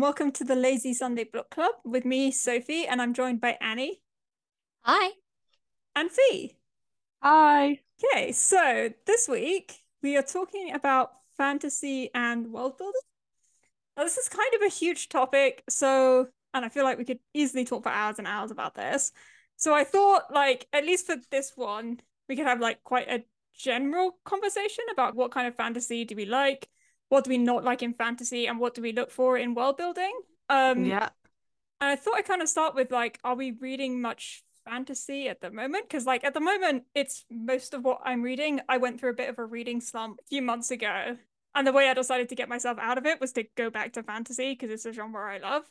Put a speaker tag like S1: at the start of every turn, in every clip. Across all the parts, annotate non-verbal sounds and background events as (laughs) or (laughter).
S1: and welcome to the Lazy Sunday Book Club with me, Sophie, and I'm joined by Annie
S2: Hi.
S1: and Fee.
S3: Hi.
S1: Okay, so this week we are talking about fantasy and world building. Now, this is kind of a huge topic, so, and I feel like we could easily talk for hours and hours about this. So I thought, like, at least for this one, we could have like quite a general conversation about what kind of fantasy do we like, what do we not like in fantasy, and what do we look for in world building. Um,
S3: Yeah.
S1: and I thought I'd kind of start with like, are we reading much fantasy at the moment? Because like at the moment, it's most of what I'm reading. I went through a bit of a reading slump a few months ago, and the way I decided to get myself out of it was to go back to fantasy because it's a genre I love.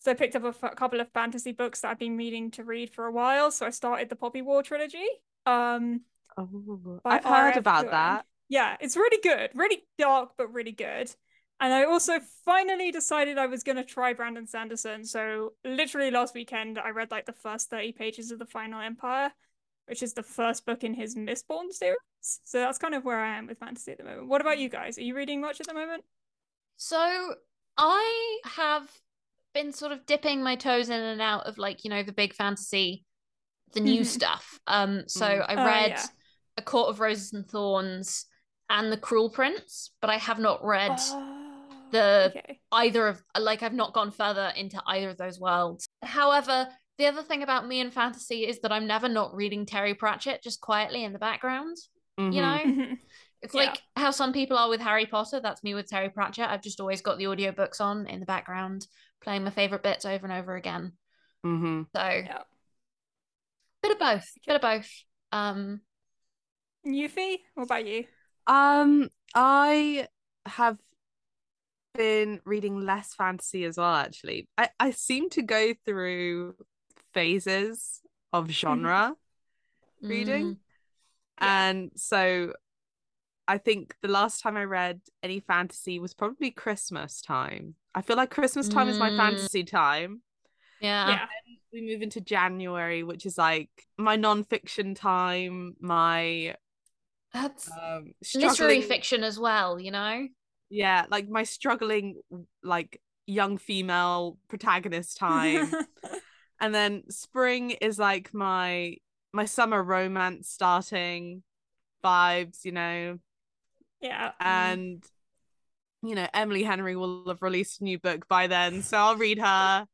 S1: So I picked up a f- couple of fantasy books that I've been meaning to read for a while. So I started the Poppy War trilogy. Um,
S3: Oh, I've heard about
S1: Kuang.
S3: that.
S1: Yeah, it's really good. Really dark, but really good. And I also finally decided I was going to try Brandon Sanderson. So, literally last weekend, I read like the first 30 pages of The Final Empire, which is the first book in his Mistborn series. So, that's kind of where I am with fantasy at the moment. What about you guys? Are you reading much at the moment?
S2: So I have been sort of dipping my toes in and out of like, you know, the big fantasy, the new
S1: Mhm.
S2: stuff. Um, so
S3: Mm.
S2: I
S1: Oh,
S2: read
S1: yeah.
S2: A Court of Roses and Thorns and The Cruel Prince, but I have not read
S1: Oh,
S2: the-
S1: okay.
S2: either of like I've not gone further into either of those worlds. However, the other thing about me and fantasy is that I'm never not reading Terry Pratchett just quietly in the background. You
S3: Mhm.
S2: know?
S1: Mhm.
S2: It's
S1: Yeah.
S2: like how some people are with Harry Potter. That's me with Terry Pratchett. I've just always got the audiobooks on in the background, playing my favorite bits over and over again.
S3: Mhm.
S2: So,
S1: Yeah.
S2: bit of both. Bit of both. Um,
S1: Yuffie, what about you?
S3: Um, I have been reading less fantasy as well, actually. I, I seem to go through phases of genre reading.
S2: mm,
S1: Yeah.
S3: And so I think the last time I read any fantasy was probably Christmas time. I feel like Christmas time is my
S2: Mm.
S3: fantasy time.
S2: yeah.
S1: yeah.
S3: we move into January, which is like my non-fiction time, my
S2: That's
S3: um
S2: literary fiction as well, you know?
S3: yeah, like my struggling like young female protagonist time. (laughs) and then spring is like my my summer romance starting vibes, you know.
S1: yeah.
S3: And you know, Emily Henry will have released a new book by then, so I'll read her.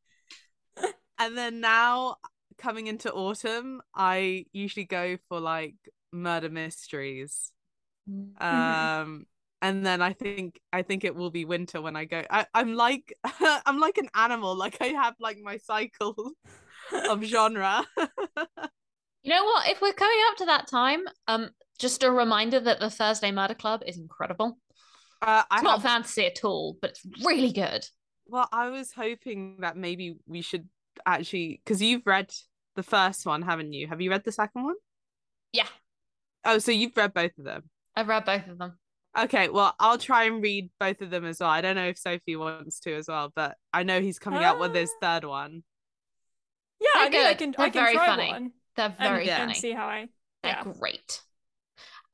S3: (laughs) and then now coming into autumn, I usually go for like murder mysteries.
S2: Mm.
S3: Um and then I think I think it will be winter when I go. I, I'm like (laughs) I'm like an animal, like I have like my cycle (laughs) of genre.
S2: You know what? If we're coming up to that time, um, just a reminder that the Thursday Murder Club is incredible.
S3: Uh, I
S2: It's not
S3: have
S2: fantasy at all, but it's really good.
S3: Well, I was hoping that maybe we should actually, because you've read the first one, haven't you? Have you read the second one?
S2: Yeah,
S3: Oh, so you've read both of them.
S2: I've read both of them.
S3: Okay, well, I'll try and read both of them as well. I don't know if Sophie wants to as well, but I know he's coming out with his
S1: Ah.
S3: third one.
S1: Yeah, I
S2: They're
S1: mean, I
S2: good.
S1: can,
S2: They're
S1: I can
S2: very
S1: try
S2: funny.
S1: one
S2: They're very
S1: and
S2: funny.
S1: see how I.
S2: They're
S1: Yeah.
S2: great.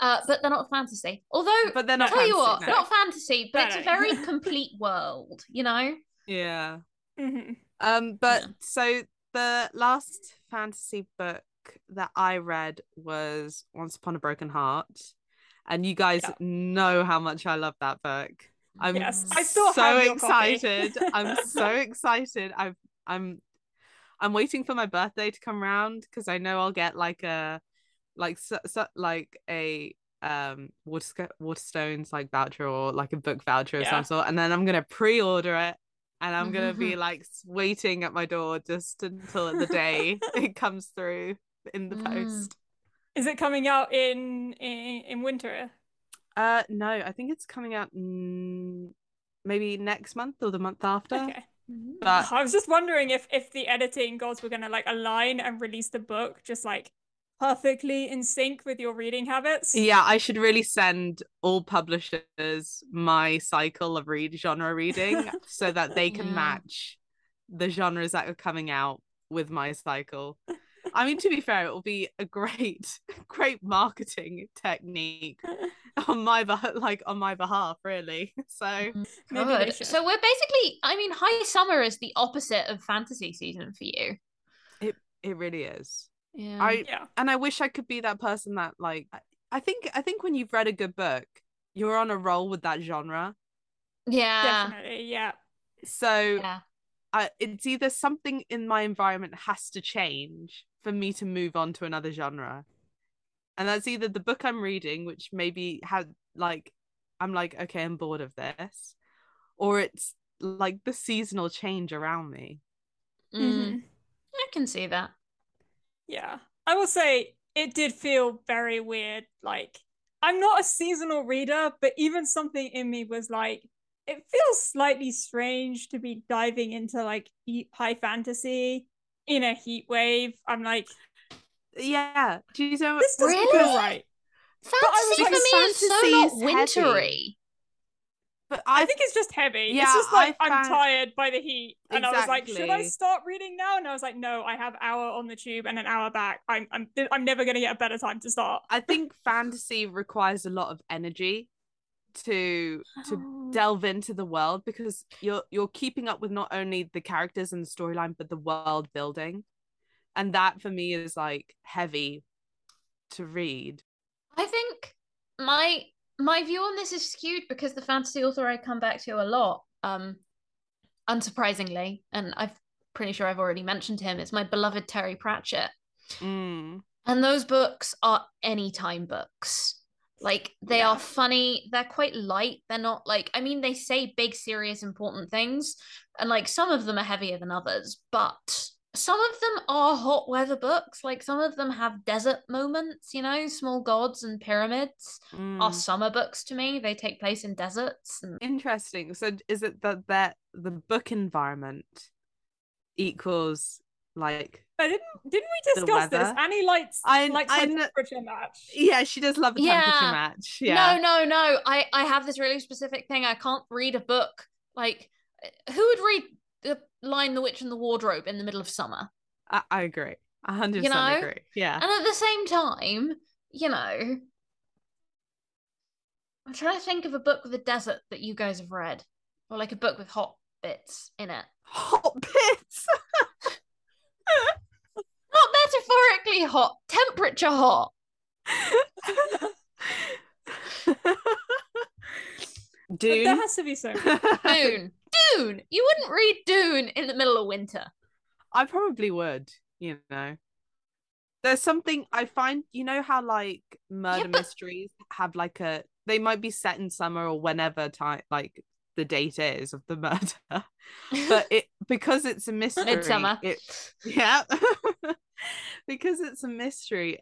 S2: Uh, but they're not fantasy. Although,
S3: But they're not
S2: tell you what,
S3: fantasy, no.
S2: not fantasy, but
S1: No,
S2: it's a very (laughs) complete world, you know?
S3: Yeah.
S1: Mhm.
S3: Um, but
S2: Yeah.
S3: so the last fantasy book that I read was Once Upon a Broken Heart. And you guys
S1: Yeah.
S3: know how much I love that book. I'm
S1: Yes, I still
S3: so excited. I'm (laughs) so excited. I've I'm I'm waiting for my birthday to come around because I know I'll get like a like so, like a um Water Waterstones like voucher or like a book voucher of
S1: Yeah.
S3: some sort, and then I'm gonna pre-order it and I'm gonna be (laughs) like waiting at my door just until the day (laughs) it comes through in the
S2: Mm.
S3: post.
S1: Is it coming out in in, in winter?
S3: Uh, no, I think it's coming out mm, maybe next month or the month after.
S1: Okay.
S3: But
S1: I was just wondering if if the editing gods were gonna like align and release the book just like perfectly in sync with your reading habits.
S3: yeah, I should really send all publishers my cycle of read genre reading (laughs) so that they can
S2: Yeah.
S3: match the genres that are coming out with my cycle. I mean, to be fair, it will be a great, (laughs) great marketing technique (laughs) on my like on my behalf, really. (laughs) So mm-hmm.
S1: Maybe they
S2: Good.
S1: should.
S2: So we're basically, I mean, high summer is the opposite of fantasy season for you.
S3: it it really is.
S2: Yeah.
S3: I
S1: yeah.
S3: and I wish I could be that person that like I- I think I think when you've read a good book, you're on a roll with that genre.
S2: yeah.
S1: Definitely. Yeah.
S3: So
S2: Yeah.
S3: I, it's either something in my environment has to change for me to move on to another genre. And that's either the book I'm reading, which maybe had like I'm like, okay, I'm bored of this, or it's like the seasonal change around me.
S2: Mm.
S1: Mhm.
S2: I can see that.
S1: Yeah. I will say it did feel very weird. Like, I'm not a seasonal reader, but even something in me was like, it feels slightly strange to be diving into like high fantasy in a heat wave. I'm like,
S3: Yeah. Do you know
S1: this doesn't
S2: Really?
S1: feel right. I was
S2: Fantasy
S1: like,
S2: for me is so not
S3: is
S2: wintry.
S3: but
S1: I
S3: I
S1: think it's just heavy.
S3: Yeah,
S1: it's just like
S3: I
S1: I'm tired by the heat, and I was like, should I start reading now? And I was like, no, I have hour on the tube and an hour back. I'm I'm I'm never gonna get a better time to start.
S3: I think fantasy requires a lot of energy to to (gasps) delve into the world because you're you're keeping up with not only the characters and the storyline but the world building and that for me is like heavy to read
S2: I think my my view on this is skewed because the fantasy author I come back to a lot, um, unsurprisingly, and I'm pretty sure I've already mentioned him, is my beloved Terry Pratchett.
S3: mm.
S2: And those books are anytime books. Like they
S1: Yeah.
S2: are funny, they're quite light. They're not like, I mean, they say big, serious, important things, and like some of them are heavier than others, but some of them are hot weather books. Like some of them have desert moments, you know, small gods and pyramids are
S3: Mm.
S2: summer books to me. They take place in deserts. And
S3: interesting so is it that that the book environment equals like
S1: But didn't didn't we discuss this? Annie likes
S3: I-
S1: likes
S3: I
S1: her temperature match.
S3: yeah she does love a temperature
S2: Yeah.
S3: match yeah
S2: no, no, no. I I have this really specific thing. I can't read a book like who would read the Lion "The Witch and the Wardrobe" in the middle of summer?
S3: I, I agree 100%
S2: You know?
S3: agree yeah
S2: And at the same time, you know, I'm trying to think of a book with a desert that you guys have read, or like a book with hot bits in it.
S3: hot bits (laughs)
S2: Not metaphorically hot, temperature hot.
S1: But (laughs)
S3: Dune.
S1: there has to be so. (laughs)
S2: Dune, Dune. You wouldn't read Dune in the middle of winter.
S3: I probably would, you know. There's something I find, you know how like murder
S2: but-
S3: mysteries have like a they might be set in summer or whenever time like the date is of the murder. (laughs) But it because it's a mystery.
S2: Midsummer.
S3: It yeah. (laughs) because it's a mystery,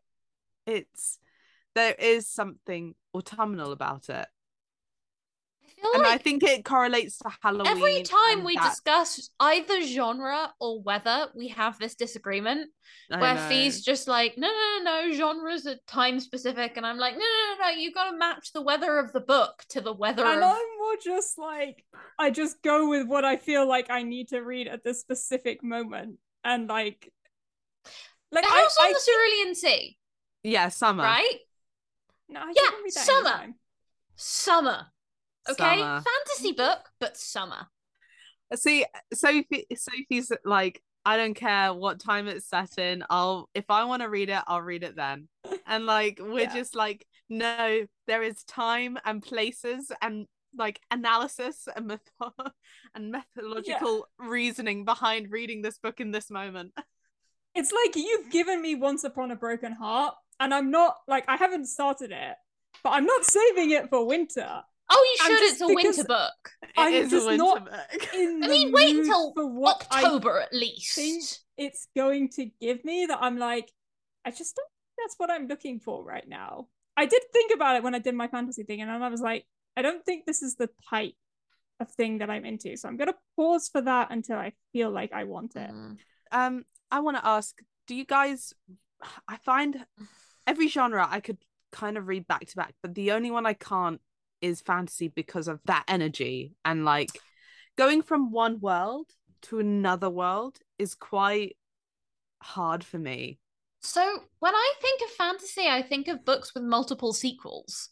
S3: it's there is something autumnal about it.
S2: I feel
S3: And I think it correlates to Halloween.
S2: every time we
S3: that-
S2: discuss either genre or weather, we have this disagreement
S3: I
S2: where
S3: know.
S2: Fee's just like, no, no, no, no, genres are time specific, and I'm like, no, no, no, no, you got to match the weather of the book to the weather
S1: And
S2: of.
S1: I'm more just like I just go with what I feel like I need to read at this specific moment, and like, like
S2: the
S1: I,
S2: House
S1: I
S2: on the Cerulean Sea,
S3: Yeah, summer.
S2: right?
S1: no, I
S2: Yeah,
S1: can read that
S2: summer. Summer. Okay,
S3: Summer.
S2: fantasy book, but summer.
S3: See, Sophie, Sophie's like, I don't care what time it's set in. I'll if I want to read it, I'll read it then. And like we're
S1: Yeah.
S3: just like, no, there is time and places and like analysis and method and methodological reasoning behind reading this book in this moment.
S1: It's like you've given me Once Upon a Broken Heart, and I'm not like I haven't started it, but I'm not saving it for winter.
S2: Oh, you
S1: I'm
S2: should. It's a winter book.
S3: It
S1: I'm
S3: is
S1: just
S3: a winter
S1: not
S3: book.
S2: I mean, wait until
S1: for what I
S2: October at
S1: think
S2: least.
S1: it's going to give me that I'm like, I just don't think that's what I'm looking for right now. I did think about it when I did my fantasy thing, and I was like, I don't think this is the type of thing that I'm into. So I'm gonna pause for that until I feel like I want it.
S2: Mm.
S3: Um, I want to ask, do you guys? I find (sighs) every genre I could kind of read back to back, but the only one I can't is fantasy because of that energy and like going from one world to another world is quite hard for me.
S2: So when I think of fantasy, I think of books with multiple sequels.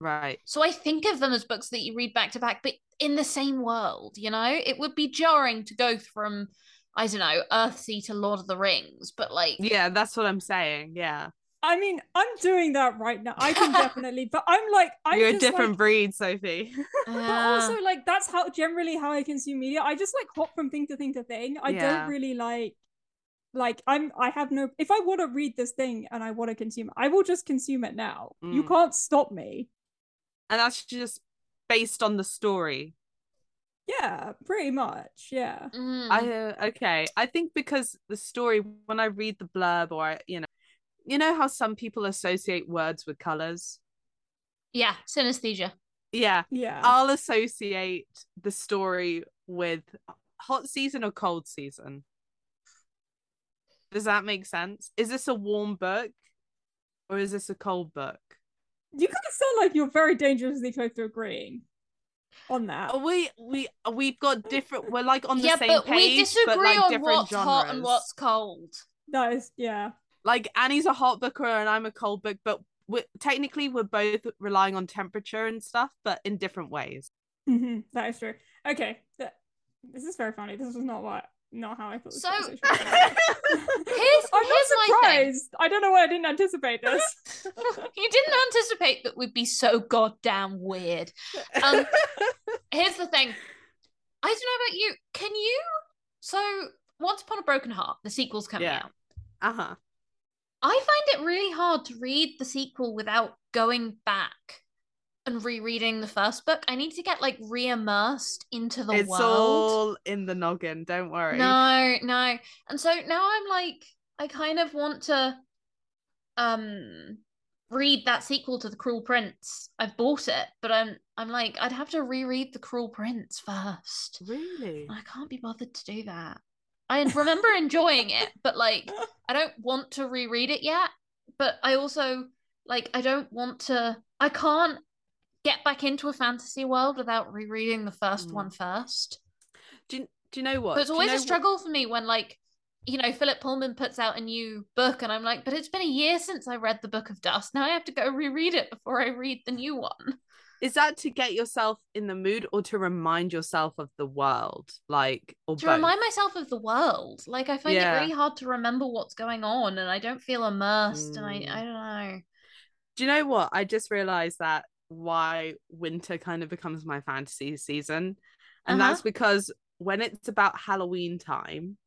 S3: Right.
S2: So I think of them as books that you read back to back, but in the same world, you know? It would be jarring to go from, I don't know, Earthsea to Lord of the Rings, but like
S3: Yeah, that's what I'm saying. Yeah.
S1: I mean, I'm doing that right now. I can (laughs) definitely, but I'm like, I'm
S3: You're a different
S1: like-
S3: breed, Sophie.
S1: but (laughs) also like that's how generally how I consume media. I just like hop from thing to thing to thing. I
S3: Yeah.
S1: don't really like like I'm I have no if I want to read this thing and I want to consume it, I will just consume it now. You
S3: Mm.
S1: can't stop me.
S3: and that's just based on the story.
S1: Yeah, pretty much. Yeah.
S2: mm,
S3: I uh, okay. I think because the story when I read the blurb or I, you know, you know how some people associate words with colors.
S2: yeah, synesthesia.
S3: Yeah,
S1: Yeah.
S3: I'll associate the story with hot season or cold season. Does that make sense? Is this a warm book or is this a cold book?
S1: you kind of sound like you're very dangerously close to agreeing on that.
S3: Are we we we've got different. We're like on the
S2: yeah,
S3: same
S2: but
S3: page,
S2: we disagree
S3: but like
S2: on
S3: different
S2: what's
S3: genres.
S2: hot and what's cold.
S1: That is yeah.
S3: Like Annie's a hot booker and I'm a cold book, but we're, technically we're both relying on temperature and stuff, but in different ways.
S1: hmm That is true. Okay. th- This is very funny. This was not what not how I thought this
S2: So-
S1: conversation was gonna. (laughs)
S2: Here's-
S1: I'm
S2: here's
S1: not
S2: my
S1: surprised. I don't know why I didn't anticipate this. (laughs) (laughs)
S2: you didn't anticipate that we'd be so goddamn weird. Um, Here's the thing. I don't know about you. Can you? So, Once Upon a Broken Heart, the sequel's coming
S3: Yeah.
S2: out.
S3: uh huh.
S2: I find it really hard to read the sequel without going back and rereading the first book. I need to get like re-immersed into the
S3: It's
S2: world.
S3: It's all in the noggin. Don't worry.
S2: No, no. And so now I'm like, I kind of want to um read that sequel to The Cruel Prince. I've bought it, but I'm I'm like, I'd have to reread The Cruel Prince first.
S3: Really?
S2: I can't be bothered to do that. I remember enjoying it, but like I don't want to reread it yet. But I also like I don't want to I can't get back into a fantasy world without rereading the first
S3: Mm.
S2: one first.
S3: Do you, do you know what?
S2: But it's
S3: Do you
S2: always
S3: know
S2: a
S3: what-
S2: struggle for me when like you know Philip Pullman puts out a new book and I'm like, but it's been a year since I read the Book of Dust. Now I have to go reread it before I read the new one.
S3: Is that to get yourself in the mood or to remind yourself of the world? Like, or
S2: To
S3: both?
S2: remind myself of the world. Like I find
S3: Yeah.
S2: it really hard to remember what's going on and I don't feel immersed and
S3: Mm.
S2: I I don't know.
S3: Do you know what? I just realized that why winter kind of becomes my fantasy season. And
S2: Uh-huh.
S3: that's because when it's about Halloween time,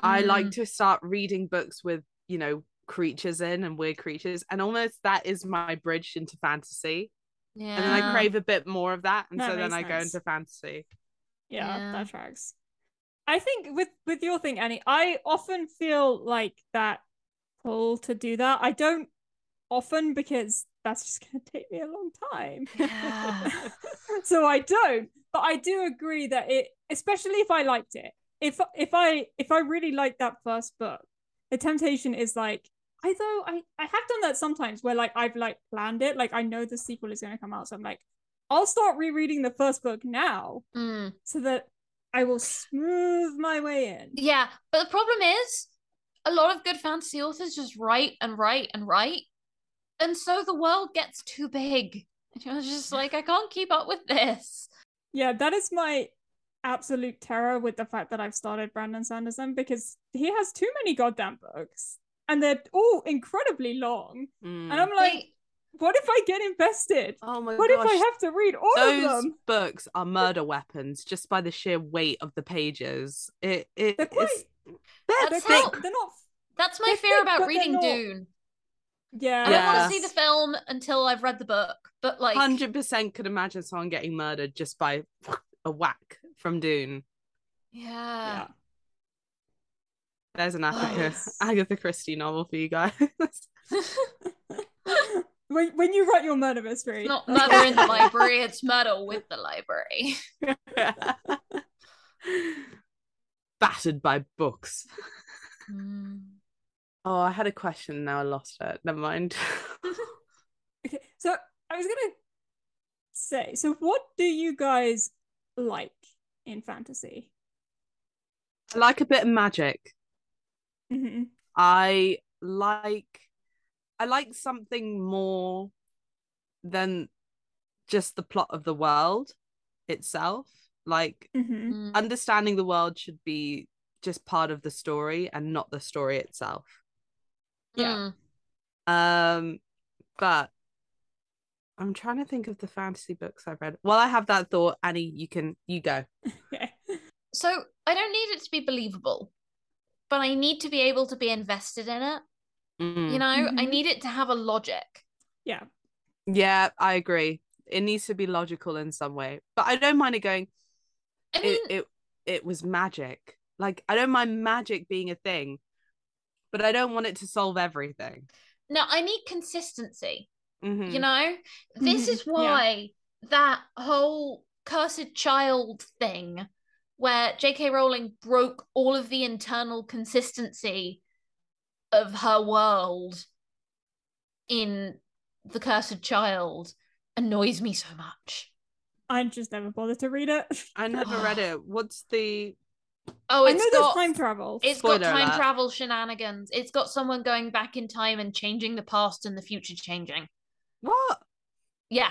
S3: I like
S2: Mm.
S3: to start reading books with, you know, creatures in and weird creatures. And almost that is my bridge into fantasy.
S2: Yeah.
S3: And then I crave a bit more of that. And
S1: That
S3: so then
S1: makes
S3: I go into fantasy.
S1: yeah,
S2: Yeah.
S1: that tracks. I think with with your thing, Annie, I often feel like that pull to do that. I don't often because that's just gonna (laughs) take me a long time.
S2: Yeah. (laughs)
S1: so I don't. But I do agree that it, especially if I liked it, if if I if I really liked that first book, the temptation is like, I though I I have done that sometimes where like I've like planned it, like I know the sequel is gonna come out, so I'm like, I'll start rereading the first book now
S2: Mm.
S1: so that I will smooth my way in.
S2: Yeah, but the problem is a lot of good fantasy authors just write and write and write. And so the world gets too big. And you're just like, I can't keep up with this.
S1: Yeah, that is my absolute terror with the fact that I've started Brandon Sanderson because he has too many goddamn books and they're all incredibly long.
S3: Mm.
S1: And I'm like,
S2: Like,
S1: what if I get invested?
S3: oh my god.
S1: What
S3: gosh.
S1: if I have to read all
S3: Those
S1: of them?
S3: books are murder weapons just by the sheer weight of the pages. It it
S1: They're quite
S3: it's they're
S1: they're,
S2: That's how-
S1: they're not
S2: that's my
S1: They're
S2: fear
S1: thick,
S2: about reading
S1: not-
S2: Dune.
S1: yeah.
S2: I don't want to see the film until I've read the book. But like,
S3: hundred percent could imagine someone getting murdered just by (laughs) a whack from Dune.
S2: yeah.
S1: yeah.
S3: There's an
S2: Oh,
S3: Agatha,
S1: yes. (sighs)
S3: Agatha Christie novel for you guys. (laughs)
S1: when when you write your murder mystery.
S2: It's not murder in the (laughs) library, it's murder with the library. (laughs)
S3: Battered by books.
S2: Mm.
S3: Oh, I had a question. Now I lost it. Never mind.
S1: Okay, so I was gonna say, so what do you guys like in fantasy?
S3: I like a bit of magic.
S1: Hmm
S3: I like I like something more than just the plot of the world itself. Like
S1: Mhm.
S2: Mm.
S3: understanding the world should be just part of the story and not the story itself.
S1: Yeah.
S2: Mm.
S3: Um, but I'm trying to think of the fantasy books I've read. Well, I have that thought, Annie. You can you go. (laughs)
S1: Okay.
S2: So I don't need it to be believable, but I need to be able to be invested in it.
S3: Mm.
S2: You know, I
S1: Mhm.
S2: need it to have a logic.
S1: Yeah.
S3: Yeah, I agree. It needs to be logical in some way, but I don't mind it going.
S2: I mean,
S3: it it it was magic. Like I don't mind magic being a thing, but I don't want it to solve everything.
S2: no, I need consistency.
S3: Mhm.
S2: You know, this
S1: Mhm,
S2: is
S1: yeah.
S2: why that whole cursed child thing, where J.K. Rowling broke all of the internal consistency of her world in the cursed child, annoys me so much.
S1: I just never bothered to read it.
S3: I never read it. (sighs) What's the
S2: Oh,
S1: I
S2: it's
S1: know there's
S2: got
S1: time travel.
S2: it's got time
S3: alert.
S2: travel shenanigans. It's got someone going back in time and changing the past and the future changing.
S3: what?
S2: Yeah,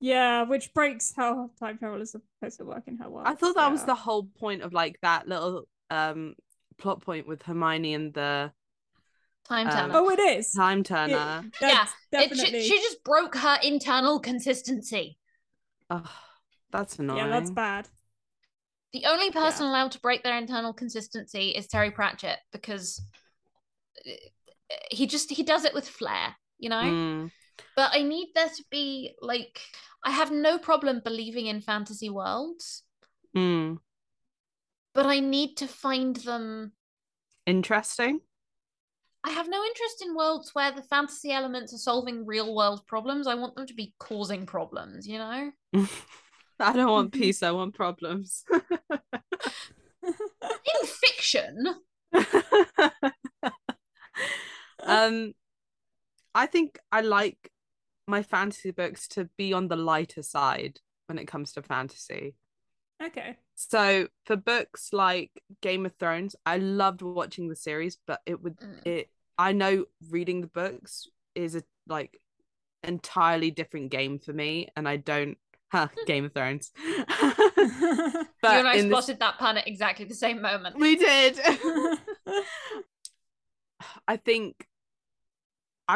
S1: Yeah, which breaks how time travel is supposed to work in her world.
S3: I thought that was the whole point of like that little um plot point with Hermione and the
S2: time
S3: Um,
S2: turner.
S1: Oh, it is.
S3: time
S1: It-
S3: turner.
S1: that's
S2: It,
S1: definitely.
S2: she, she just broke her internal consistency.
S3: Oh, that's annoying.
S1: yeah, that's bad.
S2: The only person allowed to break their internal consistency is Terry Pratchett because uh, he just he does it with flair, you know?
S3: Mm,
S2: But I need there to be like I have no problem believing in fantasy worlds,
S3: mm.
S2: but I need to find them
S3: Interesting.
S2: I have no interest in worlds where the fantasy elements are solving real world problems. I want them to be causing problems, you know? (laughs)
S3: I don't want
S1: Mhm.
S3: peace. I want problems. (laughs)
S2: In fiction, (laughs)
S3: um, I think I like my fantasy books to be on the lighter side when it comes to fantasy.
S1: okay.
S3: So for books like Game of Thrones, I loved watching the series, but it would
S2: Mm.
S3: it I know reading the books is a like entirely different game for me, and I don't huh, (laughs) Game of Thrones. (laughs) (laughs) but
S2: you and I
S3: this-
S2: spotted that pun at exactly the same moment.
S3: we did. I think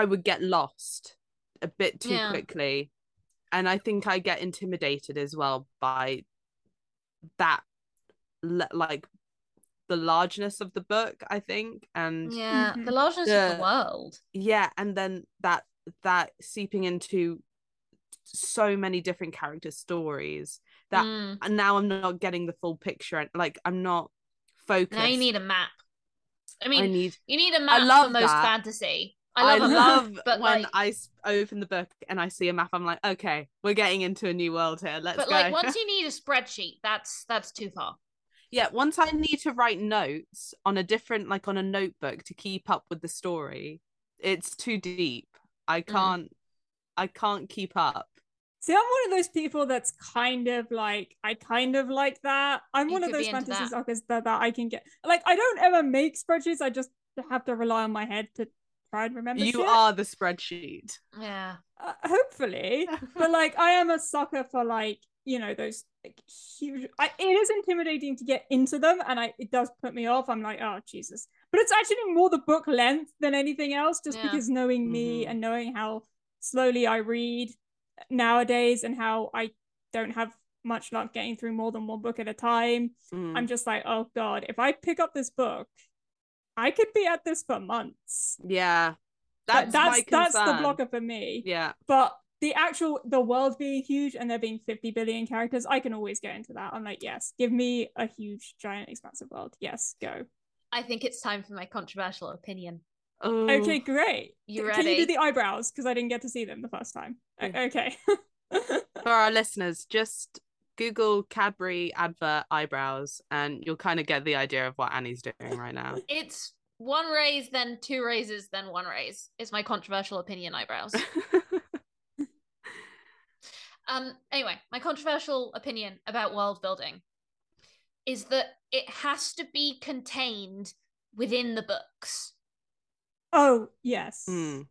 S3: I would get lost a bit too
S2: Yeah.
S3: quickly. And I think I get intimidated as well by that, like the largeness of the book, I think. And yeah,
S2: Yeah, the largeness of
S3: The-
S2: world. Yeah.
S3: and then that, that seeping into so many different character stories that
S2: Mm.
S3: and now I'm not getting the full picture. and Like I'm not focused.
S2: Now you need a map. I mean,
S3: I need
S2: you need a map I
S3: love
S2: for most
S3: that.
S2: fantasy. I
S3: I
S2: love,
S3: love,
S2: map, but
S3: when
S2: like,
S3: I s- open the book and I see a map. I'm like, okay, we're getting into a new world here. Let's
S2: but
S3: go.
S2: like once (laughs) you need a spreadsheet, that's that's too far.
S3: yeah, once I need to write notes on a different, like on a notebook to keep up with the story, it's too deep. I
S2: Mm.
S3: can't, I can't keep up.
S1: See, I'm one of those people that's kind of like I kind of like that. I'm
S2: You
S1: one of those
S2: into
S1: fantasy
S2: that.
S1: suckers that, that I can get. Like I don't ever make spreadsheets. I just have to rely on my head to try and remember.
S3: You
S1: shit.
S3: are the spreadsheet.
S2: Yeah.
S1: uh, hopefully, (laughs) but like I am a sucker for like you know those like huge. I, it is intimidating to get into them, and I it does put me off. I'm like, oh Jesus! But it's actually more the book length than anything else, just
S2: Yeah.
S1: because knowing me
S3: Mhm.
S1: and knowing how slowly I read nowadays, and how I don't have much luck getting through more than one book at a time.
S3: Mm.
S1: I'm just like, oh God, if I pick up this book, I could be at this for months.
S3: yeah, that's
S1: that's
S3: my
S1: that's the
S3: concern.
S1: blocker for me.
S3: Yeah,
S1: but the actual the world being huge and there being 50 billion characters i can always get into that. I'm like yes give me a huge giant expansive world. Yes go.
S2: I think it's time for my controversial opinion.
S3: oh,
S1: okay great.
S2: You
S1: C- can you do the eyebrows? Because i didn't get to see them the first time.
S3: Yeah.
S1: okay. (laughs)
S3: For our listeners, just Google Cadbury advert eyebrows, and you'll kind of get the idea of what Annie's doing right now. (laughs)
S2: It's one raise, then two raises, then one raise. Is my controversial opinion eyebrows. (laughs) Um, anyway, my controversial opinion about world building is that it has to be contained within the books.
S1: Oh, yes.
S3: Mm.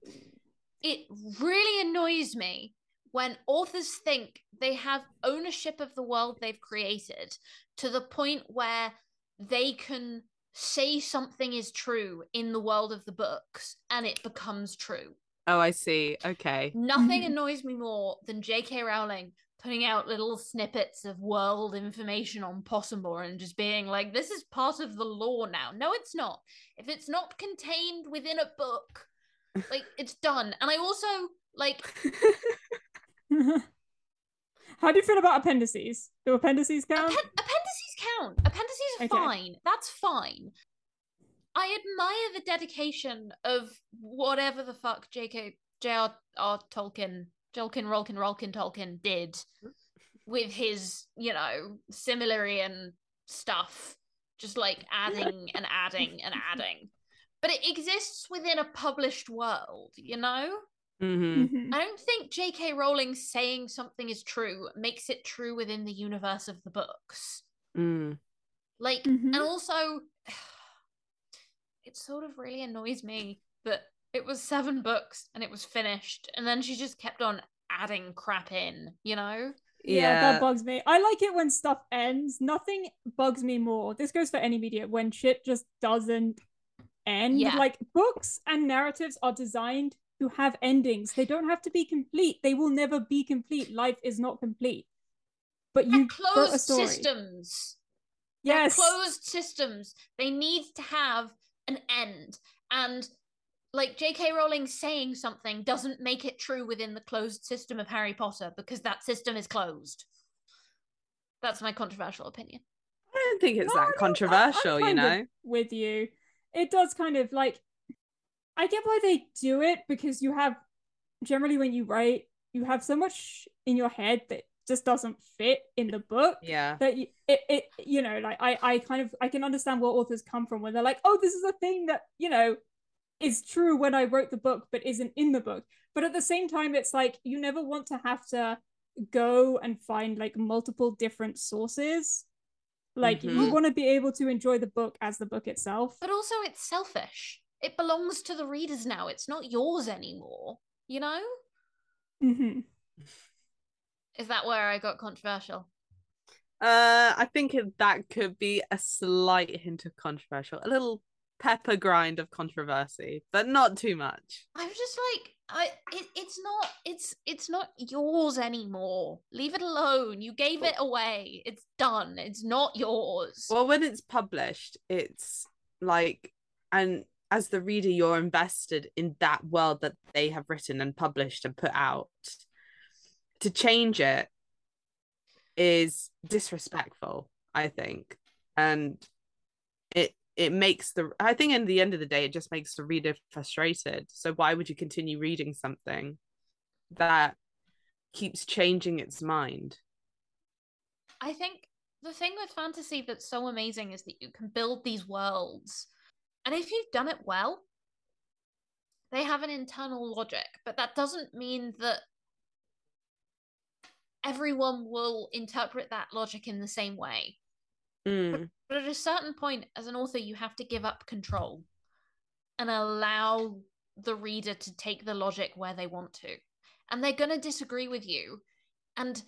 S2: It really annoys me when authors think they have ownership of the world they've created to the point where they can say something is true in the world of the books and it becomes true.
S3: Oh, I see. Okay.
S2: Nothing (laughs) annoys me more than J.K. Rowling putting out little snippets of world information on Pottermore and just being like, this is part of the law now. No, it's not. If it's not contained within a book, like, it's done. And I also, like, (laughs) (laughs)
S1: How do you feel about appendices? Do appendices count?
S2: appen- appendices count. Appendices are
S1: Okay.
S2: fine. That's fine. I admire the dedication of whatever the fuck J.K. J.R.R. Tolkien, Jolkin, Rolkin, Rolkin, Tolkien did with his, you know, Silmarillion stuff, just like adding and adding and adding. But it exists within a published world, you know?
S3: Hmm
S1: Mhm.
S2: I don't think J.K. Rowling saying something is true makes it true within the universe of the books.
S3: Mm.
S2: Like,
S1: Mhm.
S2: and also, (sighs) it sort of really annoys me that it was seven books and it was finished, and then she just kept on adding crap in, you know?
S1: Yeah,
S3: Yeah.
S1: that bugs me. I like it when stuff ends. Nothing bugs me more. This goes for any media when shit just doesn't end.
S2: Yeah.
S1: Like books and narratives are designed to have endings. They don't have to be complete. They will never be complete. Life is not complete. But you
S2: They're
S1: a
S2: closed
S1: story.
S2: systems. They're
S1: Yes.
S2: closed systems. They need to have an end. And like J.K. Rowling saying something doesn't make it true within the closed system of Harry Potter because that system is closed. That's my controversial opinion.
S3: I don't think it's
S1: No,
S3: that
S1: no, I- I'm
S3: controversial, you
S1: kind of
S3: know.
S1: with you. It does kind of like I get why they do it because you have generally when you write, you have so much in your head that just doesn't fit in the book
S3: Yeah.
S1: that you, it, it you know like I I kind of I can understand where authors come from when they're like oh this is a thing that you know is true when I wrote the book but isn't in the book but at the same time it's like you never want to have to go and find like multiple different sources like you
S3: Mhm.
S1: want to be able to enjoy the book as the book itself
S2: But also, it's selfish. It belongs to the readers now. It's not yours anymore. You know?
S1: hmm
S2: Is that where I got controversial?
S3: Uh, I think that could be a slight hint of controversial, a little pepper grind of controversy, but not too much.
S2: I was just like, I it, it's not it's it's not yours anymore. Leave it alone. You gave it away. It's done. It's not yours.
S3: Well, when it's published, it's like, and as the reader, you're invested in that world that they have written and published and put out. To change it is disrespectful, I think, and it it makes the. I think, in the end of the day, it just makes the reader frustrated. So why would you continue reading something that keeps changing its mind?
S2: I think the thing with fantasy that's so amazing is that you can build these worlds. And if you've done it well, they have an internal logic, but that doesn't mean that everyone will interpret that logic in the same way.
S3: Mm,
S2: But at a certain point, as an author, you have to give up control and allow the reader to take the logic where they want to. And they're going to disagree with you. And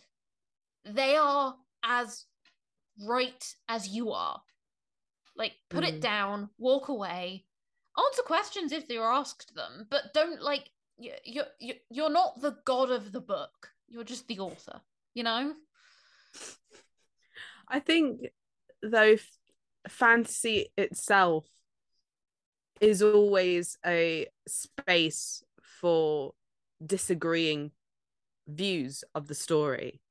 S2: they are as right as you are. Like, put
S3: Mm.
S2: it down, walk away, answer questions if they're asked them, but don't like, you- you're, you're, you're not the god of the book. You're just the author, you know?
S3: I think though fantasy itself is always a space for disagreeing views of the story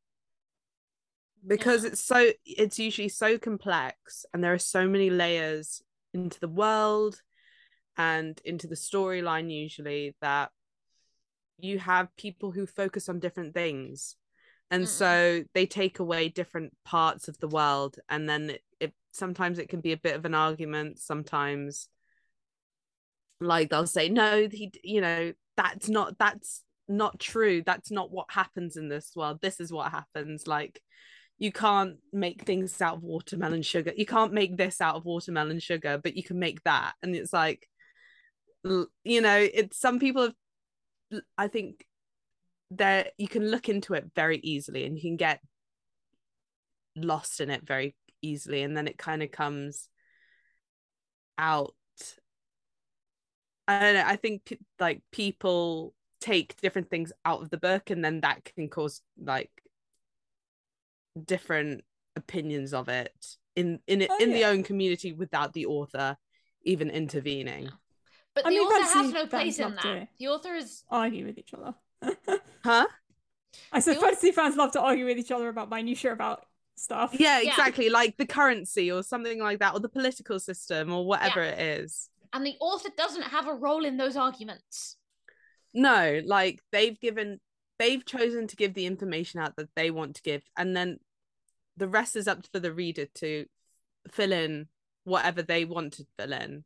S3: because
S2: Yeah.
S3: it's so it's usually so complex and there are so many layers into the world and into the storyline usually that you have people who focus on different things and
S2: Mm.
S3: so they take away different parts of the world and then it, it sometimes it can be a bit of an argument sometimes like they'll say no he you know that's not that's not true that's not what happens in this world this is what happens like you can't make things out of watermelon sugar. You can't make this out of watermelon sugar but you can make that. And it's like you know it's some people have i think that you can look into it very easily and you can get lost in it very easily. And then it kind of comes out. I don't know. I think like people take different things out of the book and then that can cause like different opinions of it in in it
S1: Oh,
S3: in the own community without the author even intervening
S2: But
S1: I
S2: the
S1: mean,
S2: author has no place in that. The author is
S1: Argue with each other. (laughs)
S3: huh
S1: I said
S2: The-
S1: fantasy fans love to argue with each other about minutiae about stuff.
S3: yeah
S2: Yeah.
S3: exactly like the currency or something like that or the political system or whatever it is
S2: and the author doesn't have a role in those arguments.
S3: no like they've given they've chosen to give the information out that they want to give and then the rest is up for the reader to fill in whatever they want to fill in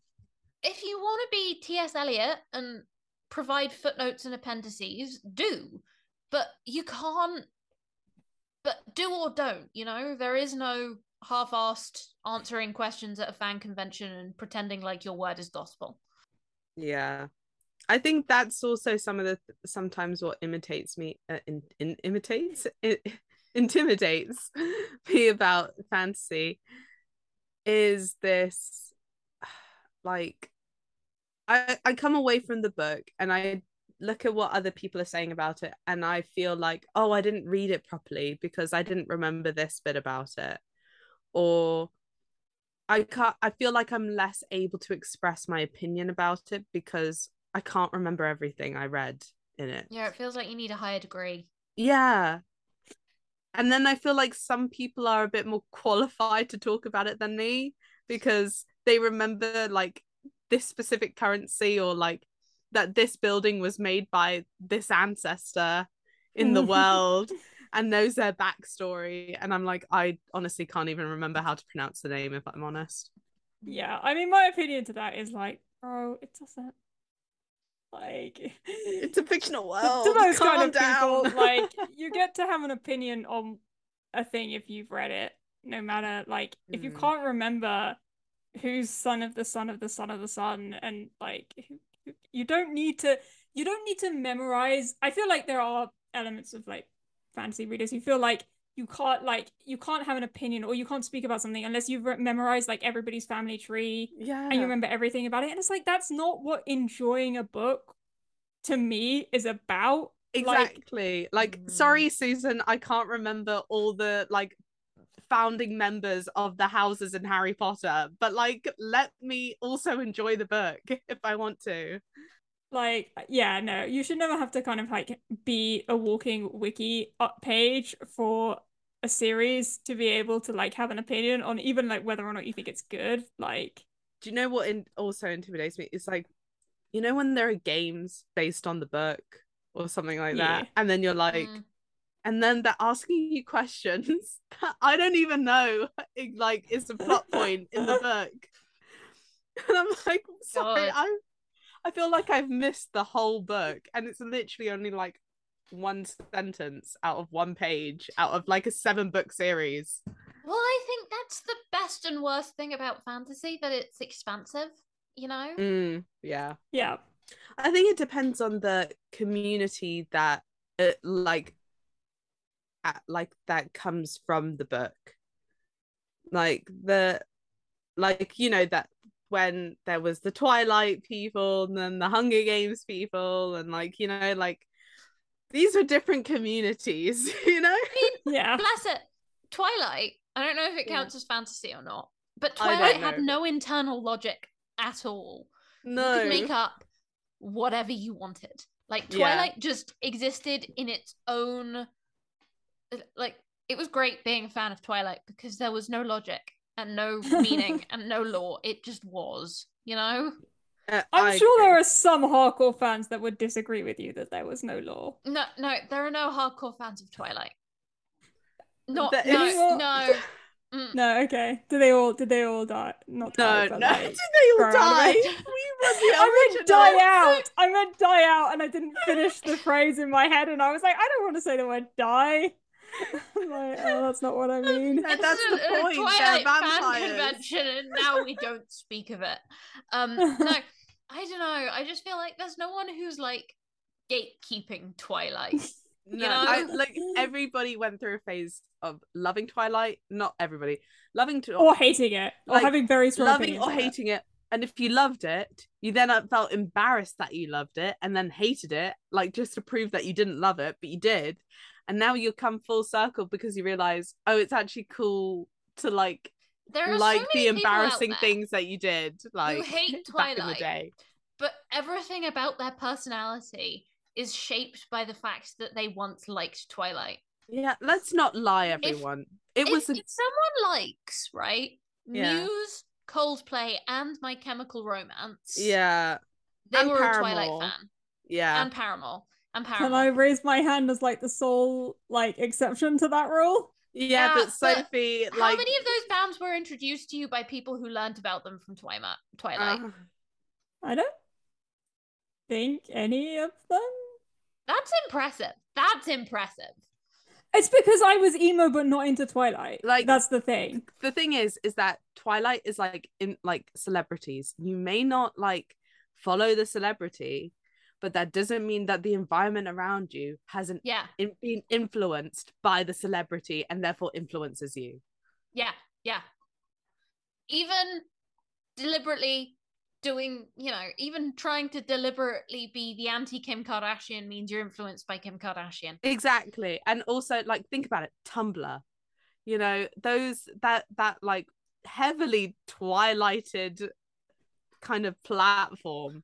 S2: If you want to be T.S. Eliot and provide footnotes and appendices, do. But you can't. But do or don't, you know? There is no half assed answering questions at a fan convention and pretending like your word is gospel.
S3: yeah i think that's also some of the sometimes what imitates me uh, in, in imitates it, (laughs) intimidates (laughs) me about fantasy is this (sighs) like i i come away from the book and i look at what other people are saying about it and i feel like oh i didn't read it properly because i didn't remember this bit about it. Or i can't i feel like i'm less able to express my opinion about it because i can't remember everything i read in it
S2: Yeah, it feels like you need a higher degree.
S3: yeah. And then I feel like some people are a bit more qualified to talk about it than me because they remember like this specific currency or like that this building was made by this ancestor in the (laughs) world and knows their backstory. And I'm like, I honestly can't even remember how to pronounce the name if I'm honest.
S1: Yeah, I mean, my opinion to that is like, oh, it doesn't like (laughs)
S3: It's a fictional world.
S1: to those
S3: Calm
S1: kind of
S3: down.
S1: people, like (laughs) you get to have an opinion on a thing if you've read it, no matter like if you
S3: Mm.
S1: can't remember who's son of the son of the son of the son, and like you don't need to you don't need to memorize. I feel like there are elements of like fantasy readers who feel like you can't like you can't have an opinion or you can't speak about something unless you've memorized like everybody's family tree
S3: yeah.
S1: and you remember everything about it. And it's like that's not what enjoying a book to me is about. Like,
S3: Exactly. Like,
S2: Mm.
S3: sorry, Susan, I can't remember all the like founding members of the houses in Harry Potter, but like, let me also enjoy the book (laughs) if I want to.
S1: like yeah, no, you should never have to kind of like be a walking Wikipedia page for a series to be able to like have an opinion on even like whether or not you think it's good. Like
S3: Do you know what in- also intimidates me? It's like, you know, when there are games based on the book or something like
S1: Yeah.
S3: that, and then you're like,
S2: Mm.
S3: and then they're asking you questions (laughs) that I don't even know, it, like, is a plot point in the (laughs) book. And I'm like, sorry,
S2: God.
S3: I, I feel like I've missed the whole book, and it's literally only like one sentence out of one page out of like a seven book series.
S2: Well, I think that's the best and worst thing about fantasy that it's expansive, you know?
S3: Mm, yeah.
S1: yeah,
S3: I think it depends on the community that uh, like uh, like that comes from the book. Like the like you know that when there was the Twilight people and then the Hunger Games people and like you know like these were different communities, (laughs) you know?
S1: yeah.
S2: Bless it. Twilight, I don't know if it
S3: Yeah.
S2: counts as fantasy or not, but Twilight had no internal logic at all.
S3: No.
S2: You could make up whatever you wanted. Like
S3: Yeah.
S2: Twilight just existed in its own like it was great being a fan of Twilight because there was no logic and no meaning (laughs) and no law. It just was, you know?
S3: Uh,
S1: I'm
S3: I
S1: sure
S3: agree.
S1: there are some hardcore fans that would disagree with you that there was no law.
S2: No, no, there are no hardcore fans of Twilight. Not
S3: There
S2: no,
S1: is-
S2: no. (laughs) Mm.
S1: No, okay. Did they all did they all die? Not die,
S3: No,
S1: but
S3: no,
S1: like (laughs)
S3: did they all
S1: grow out of
S3: die?
S1: it. (laughs)
S3: We were the
S1: I meant die out. I meant die out, and I didn't finish the phrase in my head, and I was like, I don't want to say the word die. Like, oh, that's not what I mean.
S3: No,
S2: It's
S3: that's
S2: a-
S3: the point, they're
S2: Twilight fan convention, and now we don't speak of it. Um, no, I don't know. I just feel like there's no one who's like gatekeeping Twilight. (laughs)
S3: No,
S2: know?
S3: I, (laughs) like everybody went through a phase of loving Twilight. Not everybody loving to
S1: or hating it, or
S3: Like,
S1: having very strong
S3: loving or
S1: about it.
S3: hating it. And if you loved it, you then felt embarrassed that you loved it and then hated it, like just to prove that you didn't love it, but you did. And now you come full circle because you realize, oh, it's actually cool to like
S2: There are
S3: like
S2: so
S3: the embarrassing things that you did, like
S2: hate (laughs)
S3: back in the
S2: Twilight.
S3: day.
S2: but everything about their personality is shaped by the fact that they once liked Twilight.
S3: Yeah, let's not lie, everyone. it
S2: if,
S3: was a
S2: if someone likes right
S3: Yeah.
S2: Muse, Coldplay, and My Chemical Romance,
S3: yeah,
S2: they
S3: and
S2: were a Twilight fan,
S3: yeah.
S2: and Paramore, and Paramore.
S1: Can
S2: Paramore.
S1: I raise my hand as like the sole like exception to that rule?
S3: Yeah,
S2: Yeah,
S3: but
S2: but
S3: Sophie,
S2: How many of those bands were introduced to you by people who learned about them from Twilight? Twilight.
S3: uh,
S1: I don't think any of them.
S2: That's impressive. That's impressive.
S1: It's because I was emo but not into Twilight.
S3: Like-
S1: Like that's the thing.
S3: the thing is, is that Twilight is like in like celebrities. You may not like follow the celebrity, but that doesn't mean that the environment around you hasn't
S2: Yeah,
S3: in, been influenced by the celebrity and therefore influences you.
S2: yeah, yeah. Even deliberately doing, you know, even trying to deliberately be the anti Kim Kardashian means you're influenced by Kim Kardashian.
S3: Exactly. And also like think about it, Tumblr. You know, those that that like heavily twilighted kind of platform.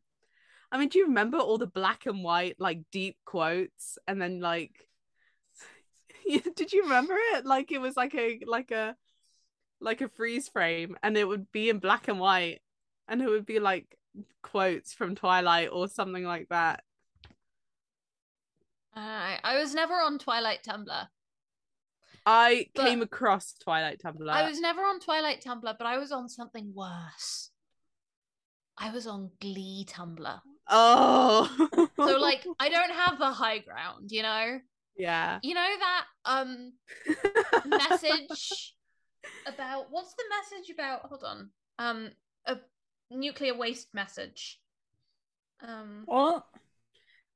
S3: I mean, do you remember all the black and white like deep quotes and then like (laughs) did you remember it? Like it was like a like a like a freeze frame and it would be in black and white and it would be like quotes from Twilight or something like that.
S2: I I was never on Twilight Tumblr.
S3: I
S2: But-
S3: came across Twilight Tumblr.
S2: I was never on Twilight Tumblr, but I was on something worse. I was on Glee Tumblr.
S3: Oh.
S2: So (laughs) like I don't have the high ground, you know?
S3: yeah.
S2: You know that um message (laughs) about what's the message about? Hold on. Um a nuclear waste message. Um
S1: What?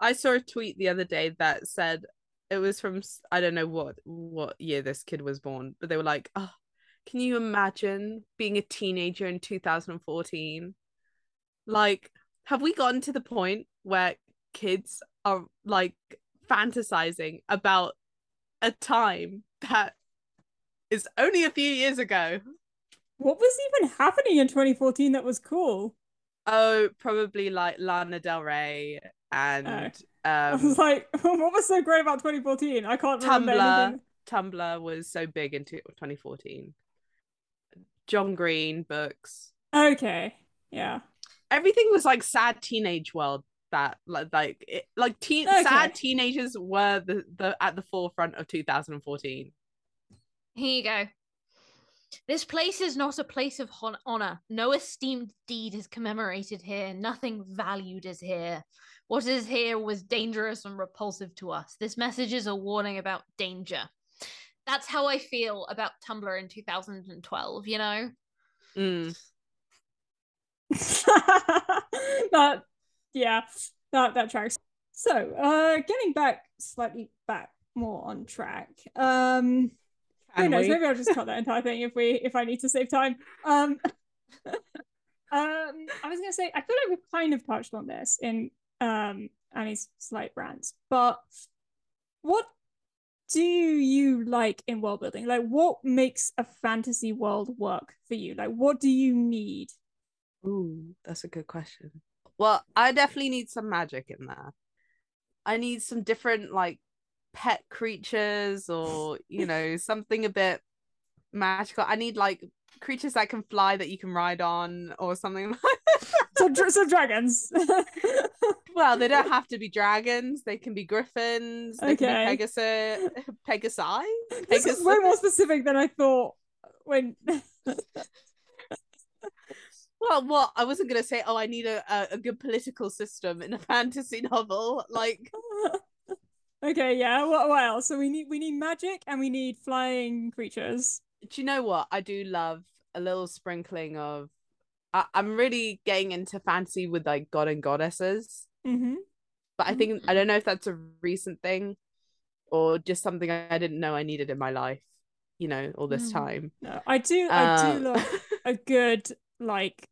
S3: I saw a tweet the other day that said it was from I don't know what what year this kid was born, but they were like, "Oh, can you imagine being a teenager in 2014? Like, have we gotten to the point where kids are like fantasizing about a time that is only a few years ago?"
S1: What was even happening in 2014 that was cool?
S3: Oh, probably like Lana Del Rey and
S1: I
S3: um
S1: was like, (laughs) what was so great about 2014? I can't remember
S3: Tumblr.
S1: anything.
S3: Tumblr was so big in 2014. John Green books.
S1: Okay, yeah.
S3: Everything was like sad teenage world that like like it, like teen
S1: Okay.
S3: sad teenagers were the, the at the forefront of 2014.
S2: here you go. This place is not a place of hon- honor. No esteemed deed is commemorated here. Nothing valued is here. What is here was dangerous and repulsive to us. This message is a warning about danger. That's how I feel about Tumblr in 2012, you know?
S3: Mm. (laughs) (laughs)
S1: that yeah that that tracks so uh getting back slightly back more on track um who
S3: Can
S1: knows?
S3: we?
S1: maybe i'll just cut that entire thing if we if i need to save time. Um (laughs) um i was gonna say i feel like we've kind of touched on this in um annie's slight rants but what do you like in world building? Like what makes a fantasy world work for you? Like what do you need?
S3: Ooh, that's a good question. Well, I definitely need some magic in there. I need some different like pet creatures or you know (laughs) something a bit magical. I need like creatures that can fly that you can ride on or something (laughs) like
S1: so, dr- so dragons (laughs)
S3: Well, they don't have to be dragons. They can be griffins. They
S1: Okay.
S3: can be Pegasus. Pegasi.
S1: this is way more specific than i thought when
S3: Well, what I wasn't gonna say. Oh, I need a, a, good political system in a (laughs) fantasy novel. Like, (laughs)
S1: okay yeah what, what else so we need we need magic and we need flying creatures
S3: do you know what? I do love a little sprinkling of I, I'm really getting into fantasy with like god and goddesses.
S1: hmm
S3: But I think I don't know if that's a recent thing or just something I didn't know I needed in my life, you know, all this
S2: Mm.
S3: time.
S1: No, I do. I
S3: Um,
S1: do love (laughs) a good like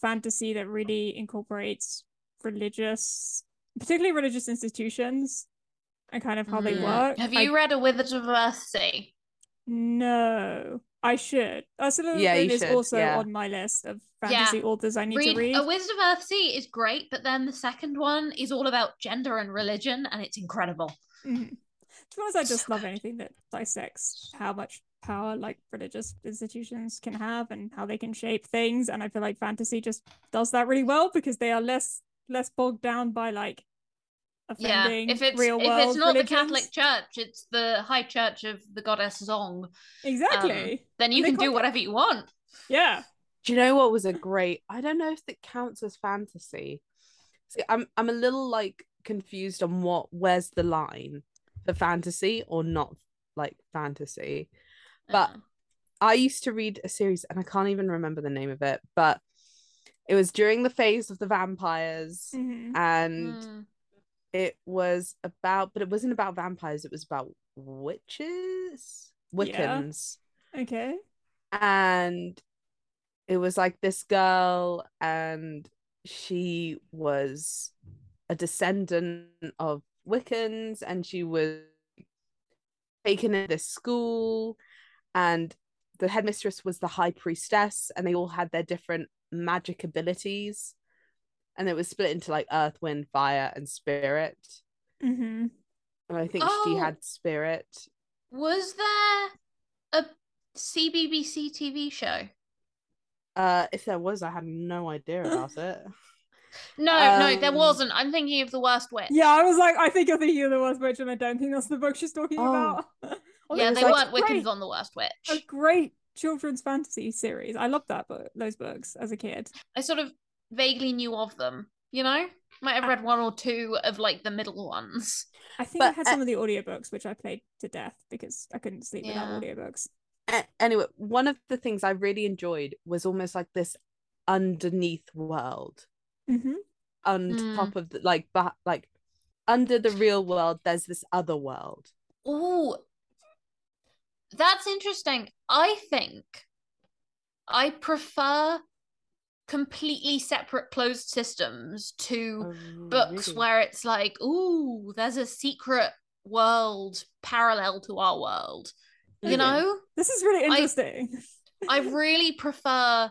S1: fantasy that really incorporates religious, particularly religious institutions, and kind of how they
S2: Mm.
S1: work.
S2: Have
S1: I-
S2: you read A Wizard of Earthsea?
S1: No, I should. Ursula
S3: Yeah,
S1: Le
S3: you
S1: Guin is
S3: should,
S1: also
S3: yeah.
S1: on my list of fantasy authors I need
S2: Read,
S1: to read.
S2: A Wizard of Earthsea is great, but then the second one is all about gender and religion, and it's incredible.
S1: Mhm. To be honest, I just
S2: So
S1: love
S2: good.
S1: anything that dissects how much power like religious institutions can have and how they can shape things. And I feel like fantasy just does that really well because they are less less bogged down by like
S2: Yeah,
S1: offending
S2: if it's
S1: real
S2: if
S1: world
S2: it's not
S1: religions.
S2: the Catholic Church, it's the High Church of the Goddess Zong. um,
S1: Exactly.
S2: then you
S1: they
S2: can do whatever you want.
S1: Yeah.
S3: Do you know what was a great? I don't know if it counts as fantasy. See, I'm I'm a little like confused on what where's the line for fantasy or not like fantasy. But I used to read a series and I can't even remember the name of it, but it was during the phase of the vampires
S1: Mhm.
S3: and
S2: mm,
S3: it was about but it wasn't about vampires, it was about witches, Wiccans.
S1: Okay.
S3: and it was like this girl and she was a descendant of Wiccans and she was taken in this school and the headmistress was the high priestess and they all had their different magic abilities and it was split into like earth wind fire and spirit
S1: hmm
S3: and i think she
S2: Oh.
S3: had spirit
S2: was there a CBBC TV show?
S3: uh if there was i had no idea (laughs) about it
S2: No, no, there
S3: Um,
S2: wasn't. I'm thinking of the Worst Witch.
S1: Yeah, I was like, I think you're thinking of the worst witch, and I don't think that's the book she's talking
S3: Oh.
S1: about. (laughs) Although
S2: yeah, they
S1: like
S2: weren't
S1: great-
S2: Wiccans on the Worst Witch.
S1: A great children's fantasy series. I loved that book, those books as a kid.
S2: I sort of vaguely knew of them. You know, might have read one or two of like the middle ones.
S1: I think I
S3: But,
S1: had
S3: uh,
S1: some of the audiobooks, which I played to death because I couldn't sleep
S2: Yeah.
S1: without audiobooks.
S3: A- anyway, one of the things I really enjoyed was almost like this underneath world,
S1: hmm
S3: on
S2: Mm.
S3: top of the like, but like under the real world, there's this other world.
S2: Oh, that's interesting. I think I prefer completely separate closed systems to oh, books
S3: really?
S2: where it's like, ooh, there's a secret world parallel to our world. You
S1: Okay.
S2: know,
S1: This is really
S2: I-
S1: interesting. (laughs)
S2: I really prefer.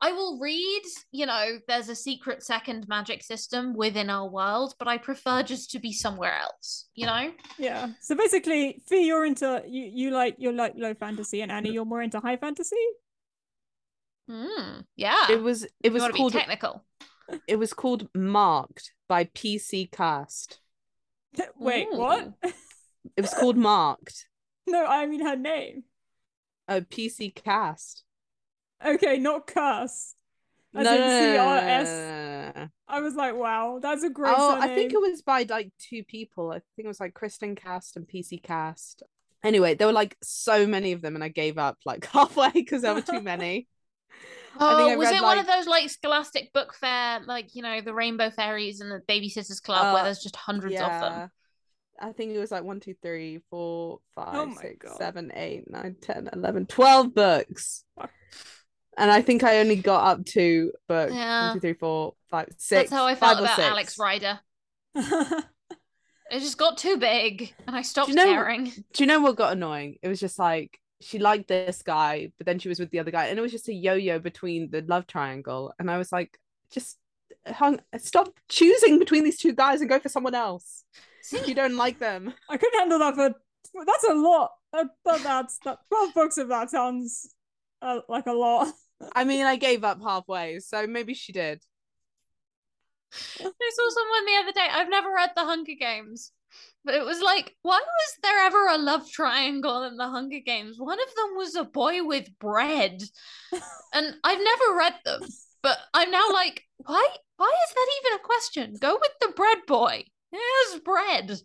S2: I will read, you know, there's a secret second magic system within our world, but I prefer just to be somewhere else, you know?
S1: yeah. So basically, Fee, you're into you you like you're like low fantasy, and Annie, you're more into high fantasy.
S2: Mm, yeah.
S3: It was it was
S2: want be
S3: called
S2: technical. (laughs)
S3: it was called Marked by PC Cast. (laughs)
S1: Wait, what?
S3: It was called (laughs) Marked.
S1: no, I mean her name.
S3: Oh, PC Cast.
S1: Okay, not curse.
S3: No,
S1: As
S3: no,
S1: in CRS. I was like, wow, that's a great
S3: Oh,
S1: surname.
S3: I think it was by like two people. I think it was like Kristen Cast and PC Cast. Anyway, there were like so many of them, and I gave up like (laughs) halfway because there were too many.
S2: Oh,
S3: think I
S2: was
S3: read,
S2: it one of those like Scholastic Book Fair, like you know, the Rainbow Fairies and the Babysitters Club, where
S3: Uh,
S2: there's just hundreds of them?
S3: I think it was like one, two, three, four, five,
S1: Oh my
S3: six,
S1: God.
S3: seven, eight, nine, 10, 11, 12 books.
S1: Fuck.
S3: And I think I only got up to book
S2: Yeah.
S3: one, two, three, four, five, six.
S2: That's how I
S3: five
S2: felt about
S3: six.
S2: Alex Rider. (laughs) It just got too big, and I stopped
S3: know-
S2: caring.
S3: Do you know what got annoying? It was just like she liked this guy, but then she was with the other guy, and it was just a yo-yo between the love triangle. And I was like, just hung, stop choosing between these two guys and go for someone else. If you don't like them. (laughs)
S1: I couldn't handle that for that's a lot. That, that, that's that twelve books of that sounds uh, like a lot.
S3: I mean, I gave up halfway, so maybe she did.
S2: I saw someone the other day. I've never read The Hunger Games, but it was like, why was there ever a love triangle in The Hunger Games? One of them was a boy with bread, and I've never read them, but I'm now like, why? Why is that even a question? Go with the bread boy. Here's bread.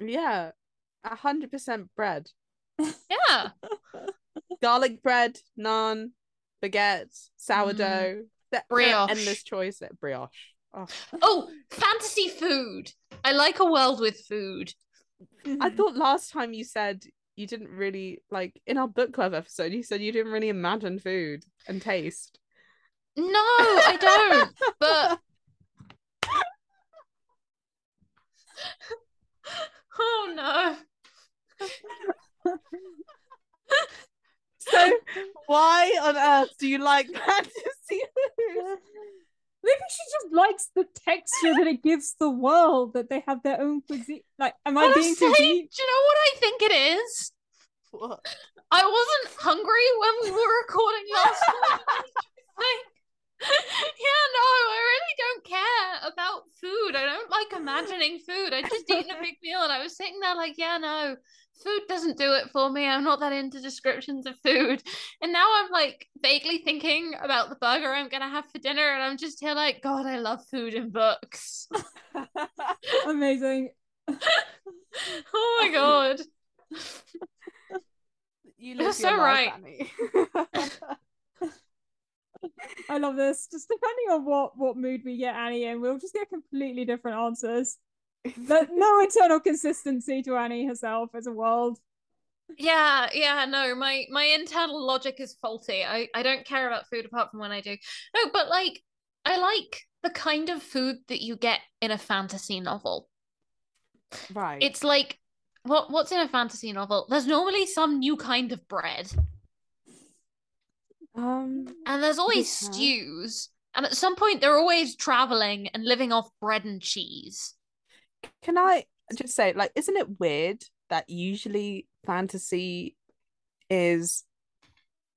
S3: Yeah, a hundred percent bread,
S2: Yeah. (laughs)
S3: garlic bread, naan, baguette, sourdough, mm. the,
S2: Brioche.
S3: endless choice. Brioche. Oh,
S2: Oh, fantasy food. I like a world with food.
S3: I thought last time you said you didn't really like in our book club episode. You said you didn't really imagine food and taste.
S2: No, I don't. But (laughs) oh no. (laughs)
S3: So why on earth do you like (laughs) fantasy food?
S1: Maybe she just likes the texture that it gives the world that they have their own cuisine. Like, am I
S2: Honestly,
S1: being
S2: do you know what I think it is?
S3: What?
S2: I wasn't hungry when we were recording last (laughs) week. Like, (laughs) yeah, no, I really don't care about food. I don't like imagining food. I just eaten a big meal and I was sitting there like, yeah, no, food doesn't do it for me. I'm not that into descriptions of food. And now I'm like vaguely thinking about the burger I'm gonna have for dinner, and I'm just here like, God, I love food and books. (laughs)
S1: Amazing. (laughs)
S2: oh my god.
S3: you
S2: You're
S3: live
S2: so right.
S3: Annie. (laughs)
S1: I love this. Just depending on what what mood we get Annie in, we'll just get completely different answers. No internal consistency to Annie herself as a world.
S2: Yeah, yeah, no, my my internal logic is faulty. I I don't care about food apart from when I do. No, but like I like the kind of food that you get in a fantasy novel.
S3: right.
S2: It's like what what's in a fantasy novel? There's normally some new kind of bread,
S3: um
S2: and there's always stews, and at some point they're always traveling and living off bread and cheese.
S3: Can I just say, like, isn't it weird that usually fantasy is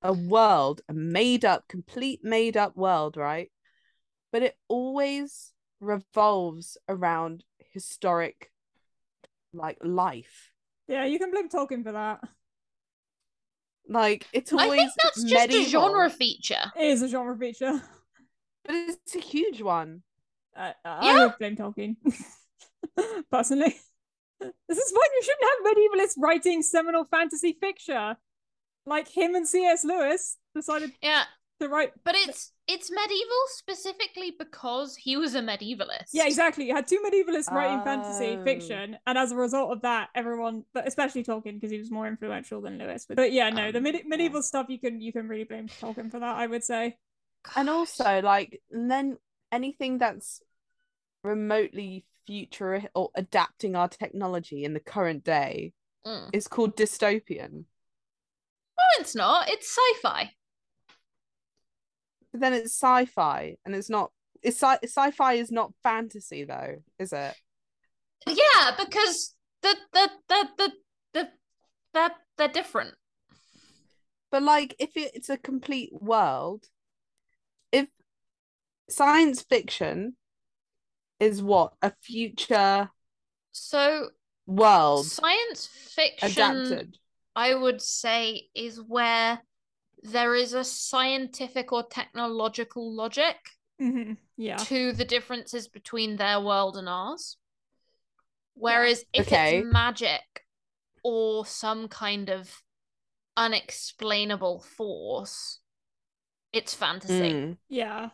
S3: a world, a made up, complete made up world, right? But it always revolves around historic, like, life.
S1: Yeah, you can blame Tolkien for that.
S3: Like, it's always.
S2: I think that's just a genre feature.
S1: It is a genre feature.
S3: but it's a huge one.
S1: I, I
S2: Yeah.
S1: would blame Tolkien. (laughs) (laughs) Personally. This is why you shouldn't have medievalists writing seminal fantasy fiction. Like him and C.S. Lewis decided
S2: Yeah,
S1: to write
S2: but it's it's medieval specifically because he was a medievalist.
S1: Yeah, exactly. You had two medievalists writing fantasy
S3: Oh.
S1: fiction, and as a result of that, everyone, but especially Tolkien, because he was more influential than Lewis. But, but yeah, no, the
S3: Um,
S1: medi-
S3: yeah.
S1: medieval stuff you can you can really blame Tolkien for that. I would say.
S3: and also like and then anything that's remotely future or adapting our technology in the current day
S2: Mm.
S3: is called dystopian
S2: No, it's not. It's sci-fi.
S3: but then it's sci-fi and it's not it's sci- sci-fi is not fantasy though is it
S2: Yeah, because the the the the the they're they're different.
S3: but like if it, it's a complete world if science fiction is what a future
S2: So
S3: world
S2: science fiction,
S3: adapted
S2: I would say, is where there is a scientific or technological logic
S1: Mhm, Yeah.
S2: to the differences between their world and ours. Whereas if
S3: Okay.
S2: it's magic or some kind of unexplainable force, it's fantasy.
S3: Mm.
S1: Yeah.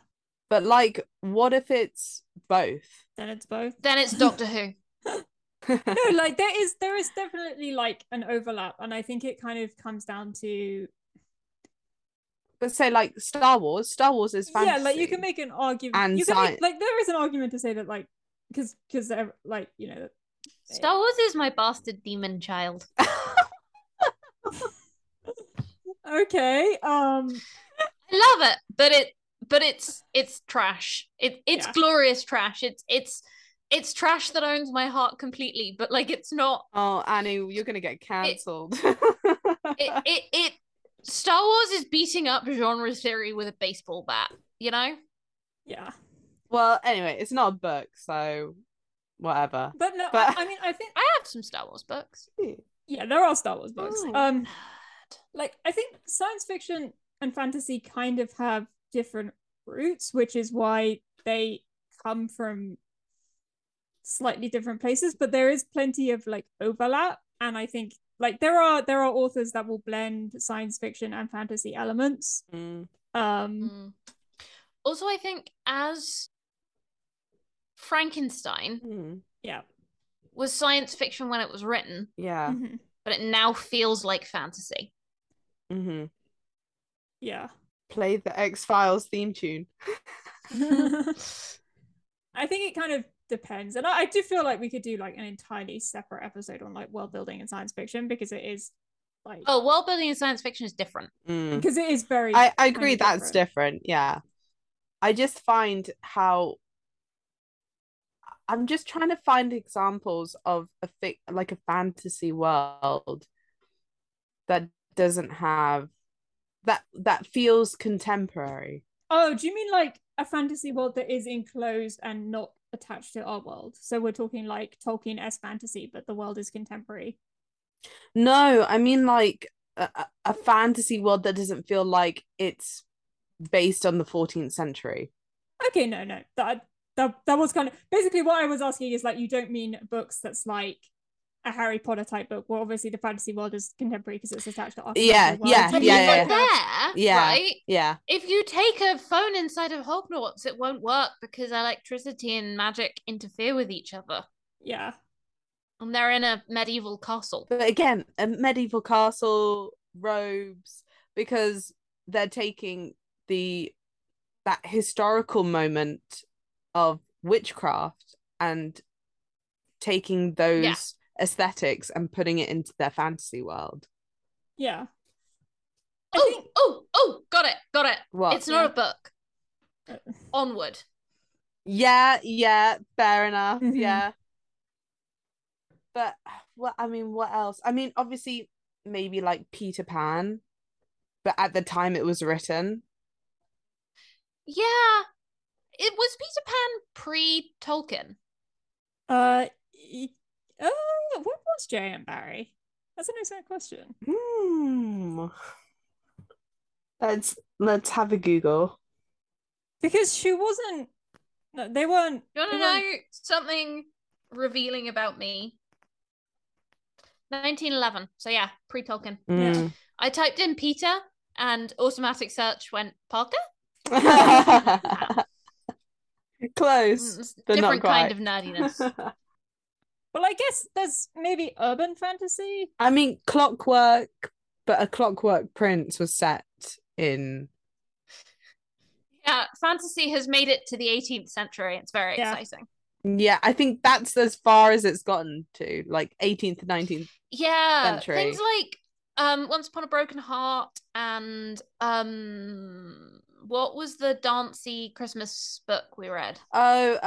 S3: But like what if it's both
S1: Then it's both.
S2: Then it's Doctor Who. (laughs)
S1: no, like there is there is definitely like an overlap, and I think it kind of comes down to
S3: but say like Star Wars. Star Wars is fantasy.
S1: yeah, like you can make an argument.
S3: And
S1: you can
S3: sci-
S1: make, like there is an argument to say that like because because like you know
S2: Star Wars is my bastard demon child. (laughs)
S1: okay um
S2: I love it, but it but it's it's trash. It it's
S1: Yeah.
S2: glorious trash. It's it's it's trash that owns my heart completely, but like it's not
S3: oh, Annie, you're gonna get cancelled.
S2: it (laughs) it, it Star Wars is beating up genre theory with a baseball bat, you know?
S1: yeah,
S3: well, anyway, it's not a book, so whatever.
S1: but no,
S3: But-
S1: I, I mean I think
S2: I have some Star Wars books.
S1: yeah there are Star Wars books.
S3: Oh.
S1: Um, like I think science fiction and fantasy kind of have different roots, which is why they come from slightly different places, but there is plenty of like overlap. And I think like there are there are authors that will blend science fiction and fantasy elements.
S3: Mm.
S1: Um,
S2: Mm. Also, I think as Frankenstein
S3: Mm,
S1: yeah.
S2: was science fiction when it was written,
S3: yeah.
S1: Mhm.
S2: but it now feels like fantasy.
S3: Mm-hmm.
S1: Yeah.
S3: Play the X Files theme tune. (laughs) (laughs)
S1: I think it kind of depends. And I, I do feel like we could do like an entirely separate episode on like world building and science fiction because it is like
S2: Oh, world building in science fiction is different.
S3: Mm.
S1: because it is very
S3: I, I agree
S1: of
S3: that's different. Yeah. I just find how I'm just trying to find examples of a fic like a fantasy world that doesn't have that that feels contemporary.
S1: Oh, do you mean like a fantasy world that is enclosed and not attached to our world? So we're talking like Tolkien s fantasy, but the world is contemporary.
S3: No, I mean like a, a- a fantasy world that doesn't feel like it's based on the 14th century.
S1: Okay, no, no, that that that was kind of basically what I was asking is like you don't mean books that's like a Harry Potter type book. Well, obviously the fantasy world is contemporary because it's attached to our
S3: Yeah,
S1: fantasy world.
S3: yeah,
S1: Do you
S2: But
S1: mean,
S3: yeah,
S2: even
S3: yeah.
S2: there,
S3: Yeah.
S2: right?
S3: Yeah.
S2: If you take a phone inside of Hogwarts, it won't work because electricity and magic interfere with each other.
S1: Yeah,
S2: And they're in a medieval castle.
S3: But again, a medieval castle, robes, because they're taking the that historical moment of witchcraft and taking those
S2: Yeah.
S3: Aesthetics and putting it into their fantasy world.
S1: yeah. I
S2: Oh,
S1: think-
S2: oh, oh, got it, got it.
S3: What?
S2: It's not
S1: Yeah.
S2: a book.
S1: Uh,
S2: Onward.
S3: Yeah, yeah, fair enough.
S1: Mhm.
S3: Yeah. But what I mean, what else? I mean, obviously maybe like Peter Pan, but at the time it was written.
S2: Yeah. It was Peter Pan pre Tolkien.
S1: Uh, y- uh, what was J.M. Barrie? That's an excellent question.
S3: Hmm. Let's let's have a Google.
S1: Because she wasn't. No, they weren't.
S2: You want to know
S1: weren't-
S2: something revealing about me? 1911. So yeah, pre Tolkien.
S3: Mm.
S2: I typed in Peter and automatic search went Parker. (laughs)
S3: Close,
S2: Mm, it's a
S3: not
S2: different kind of
S3: quite.
S2: nerdiness. (laughs)
S1: Well, I guess there's maybe urban fantasy.
S3: I mean, Clockwork, but a Clockwork Prince was set in.
S2: yeah, fantasy has made it to the 18th century. It's very
S1: Yeah.
S2: exciting.
S3: Yeah, I think that's as far as it's gotten to, like 18th to 19th.
S2: Yeah,
S3: Century.
S2: things like um Once Upon a Broken Heart and um what was the dancey Christmas book we read?
S3: Oh,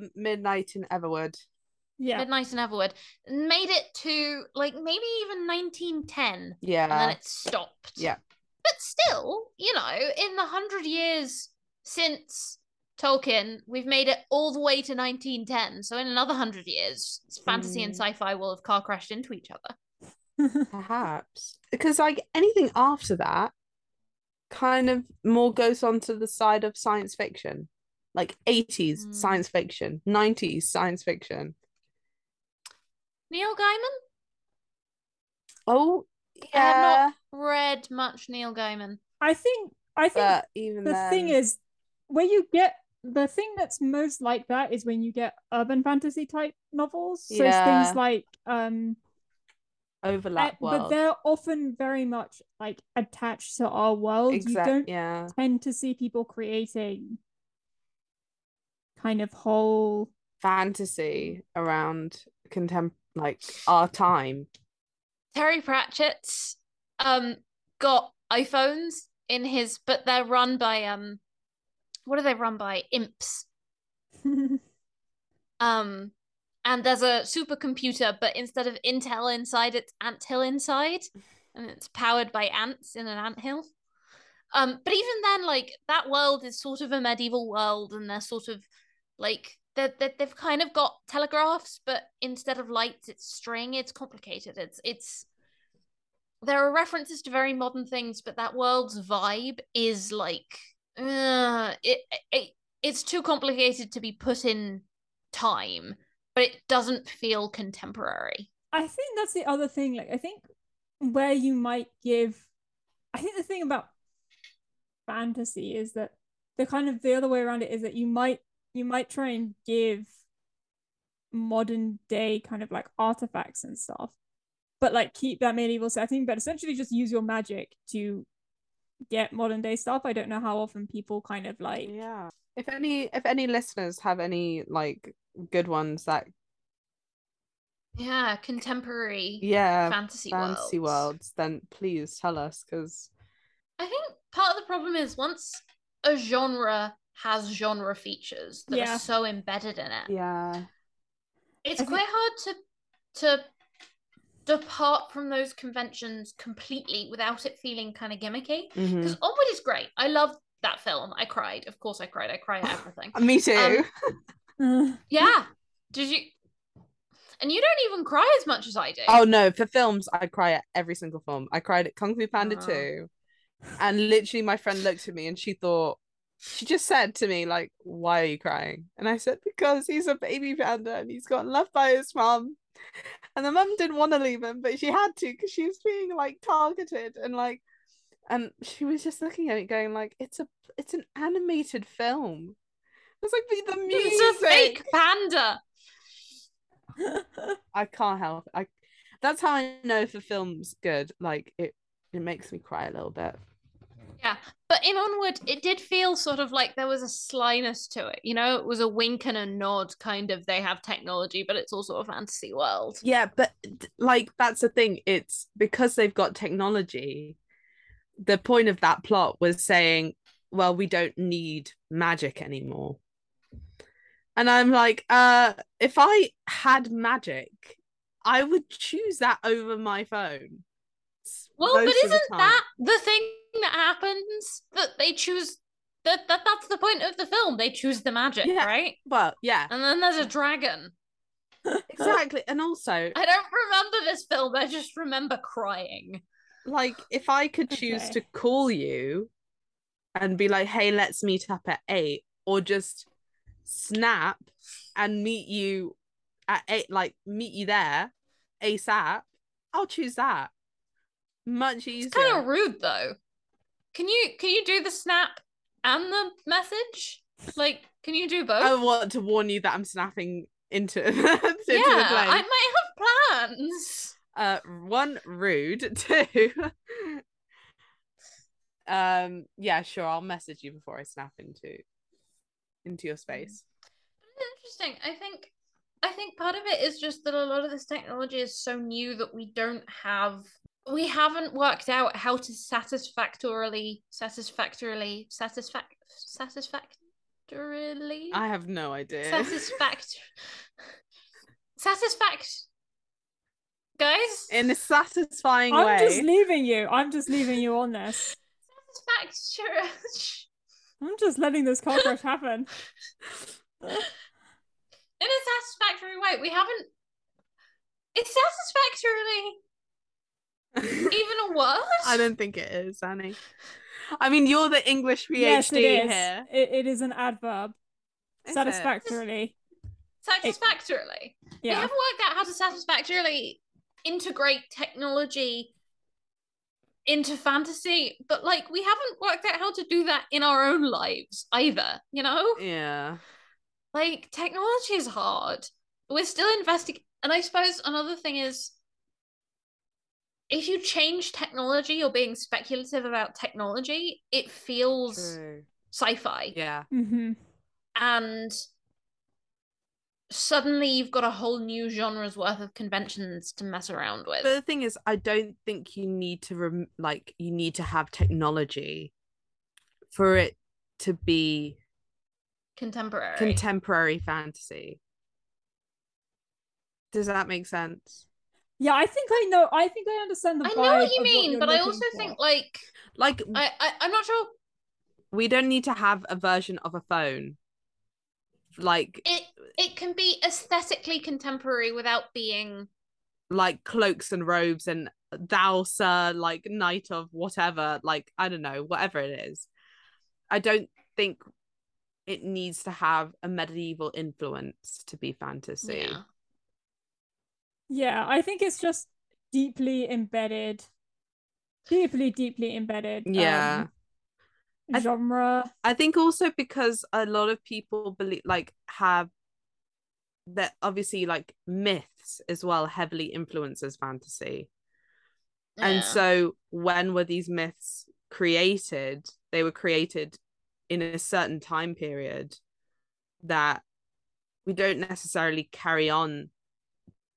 S3: um, Midnight in Everwood.
S1: Yeah.
S2: Midnight in Everwood. Made it to like maybe even 1910 Yeah. and then it stopped.
S3: yeah.
S2: But still, you know, in the hundred years since Tolkien, we've made it all the way to 1910. So in another hundred years, fantasy and
S3: Mm.
S2: sci-fi will have car crashed into each other. (laughs) (laughs)
S3: perhaps because like anything after that, kind of more goes on to the side of science fiction, like 80s
S2: Mm.
S3: science fiction, 90s science fiction.
S2: Neil Gaiman?
S3: Oh, yeah.
S2: I have not
S3: yeah,
S2: read much Neil Gaiman.
S1: I think. I think
S3: but even
S1: the
S3: then,
S1: thing is, where you get the thing that's most like that is when you get urban fantasy type novels. So it's
S3: Yeah.
S1: things like um
S3: overlap
S1: Uh, but they're often very much like attached to our world. You don't
S3: yeah.
S1: tend to see people creating kind of whole
S3: fantasy around contem like our time.
S2: Terry Pratchett um got iPhones in his but they're run by um what are they run by? Imps. (laughs) Um and there's a supercomputer, but instead of Intel inside, it's Anthill inside. And it's powered by ants in an anthill. Um, but even then, like that world is sort of a medieval world, and they're sort of like they're, they're, they've kind of got telegraphs, but instead of lights, it's string. It's complicated. It's it's there are references to very modern things, but that world's vibe is like uh, it, it it's too complicated to be put in time, but it doesn't feel contemporary.
S1: I think that's the other thing. Like, I think where you might give, I think the thing about fantasy is that the kind of the other way around it is that you might you might try and give modern day kind of like artifacts and stuff but like keep that medieval setting but essentially just use your magic to get modern day stuff i don't know how often people kind of like
S3: yeah if any if any listeners have any like good ones that
S2: Yeah, contemporary
S3: yeah
S2: fantasy,
S3: fantasy
S2: worlds.
S3: worlds then please tell us because
S2: I think part of the problem is once a genre has genre features that
S1: Yeah.
S2: are so embedded in it,
S3: yeah
S2: it's
S1: I think-
S2: quite hard to to depart from those conventions completely without it feeling kind of gimmicky. Because Onward is great. I love that film. I cried. Of course I cried. I cry at (laughs) everything.
S3: me too
S2: Um, (laughs) Yeah. Did you and you don't even cry as much as I do.
S3: oh no for films i cry at every single film i cried at kung fu panda
S2: Oh.
S3: 2 and literally my friend looked at me and she thought she just said to me like why are you crying? And i said because he's a baby panda and he's gotten left by his mom. And the mum didn't want to leave him but she had to because she was being like targeted and like and she was just looking at it going like it's a it's an animated film. It's like but the music
S2: It's a fake panda. (laughs)
S3: i can't help i that's how i know if a film's good like it it makes me cry a little bit
S2: Yeah. But in Onward, it did feel sort of like there was a slyness to it. You know, it was a wink and a nod, kind of. They have technology, but it's also a fantasy world.
S3: Yeah, but like that's the thing. It's because they've got technology. The point of that plot was saying, well, we don't need magic anymore. And I'm like, uh, if I had magic, I would choose that over my phone.
S2: Well, but
S3: the
S2: isn't
S3: time.
S2: that the thing that happens? That they choose that, that that's the point of the film. They choose the magic,
S3: Yeah.
S2: right?
S3: well, yeah,
S2: And then there's a dragon. (laughs)
S3: exactly. And also, (laughs)
S2: I don't remember this film. I just remember crying.
S3: like if I could choose
S1: Okay.
S3: to call you and be like, hey, let's meet up at eight, or just snap and meet you at eight, like meet you there ASAP, I'll choose that. Much easier.
S2: It's kind of rude though. Can you can you do the snap and the message? Like, can you do both?
S3: I want to warn you that I'm snapping into, (laughs) into
S2: yeah, I might have plans.
S3: Uh, one rude. (laughs) Two. um. Yeah. Sure. I'll message you before I snap into into your space.
S2: Interesting. I think I think part of it is just that a lot of this technology is so new that we don't have we haven't worked out how to satisfactorily satisfactorily satisfac satisfactorily
S3: I have no idea.
S2: satisfact (laughs) satisfact guys
S3: In a satisfying
S1: I'm
S3: way.
S1: just leaving you. I'm just leaving you on this.
S2: satisfactor
S1: I'm just letting this cockroach happen. (laughs) (laughs)
S2: in a satisfactory way we haven't it's satisfactorily even a word
S3: I don't think it is, Annie. I mean, you're the English PhD
S1: yes, it is.
S3: here.
S1: It, it is an adverb.
S3: Is it?
S1: Satisfactorily.
S2: satisfactorily we
S1: Yeah.
S2: haven't worked out how to satisfactorily integrate technology into fantasy but like we haven't worked out how to do that in our own lives either you know
S3: Yeah.
S2: like technology is hard we're still investigating. and i suppose another thing is if you change technology or being speculative about technology it feels
S3: True.
S2: sci-fi
S3: Yeah.
S1: hmm
S2: and suddenly you've got a whole new genre's worth of conventions to mess around with.
S3: But the thing is, I don't think you need to rem- like you need to have technology for it to be
S2: Contemporary.
S3: contemporary fantasy. Does that make sense?
S1: Yeah, I think I know. I think I understand the
S2: I know what you mean,
S1: you're
S2: but I also
S1: for.
S2: think like
S3: Like
S2: I, I I'm not sure
S3: we don't need to have a version of a phone. Like
S2: it it can be aesthetically contemporary without being
S3: like cloaks and robes and thou sir like knight of whatever like i don't know whatever it is i don't think it needs to have a medieval influence to be fantasy
S2: yeah.
S1: Yeah, I think it's just deeply embedded, deeply, deeply embedded.
S3: yeah
S1: um,
S3: I-
S1: genre.
S3: I think also because a lot of people believe like have that obviously like myths as well heavily influences fantasy. And so when were these myths created? They were created in a certain time period that we don't necessarily carry on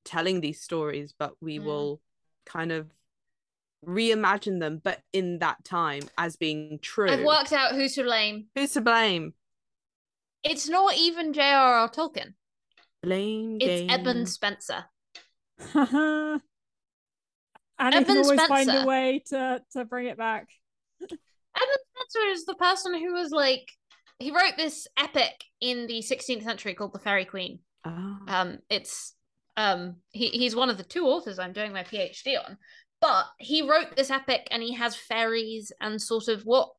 S3: telling these stories, but we
S2: Mm.
S3: will kind of reimagine them, but in that time as being true.
S2: I've worked out who's to blame.
S3: Who's to blame?
S2: It's not even J.R.R. Tolkien.
S3: Blame
S2: It's
S3: game.
S2: Edmund Spenser. (laughs)
S1: and he can always find a way to to bring it back.
S2: Edmund Spenser is the person who was like he wrote this epic in the 16th century called The Faerie Queene.
S3: Oh.
S2: Um, it's um he, he's one of the two authors I'm doing my PhD on. But he wrote this epic and he has fairies and sort of what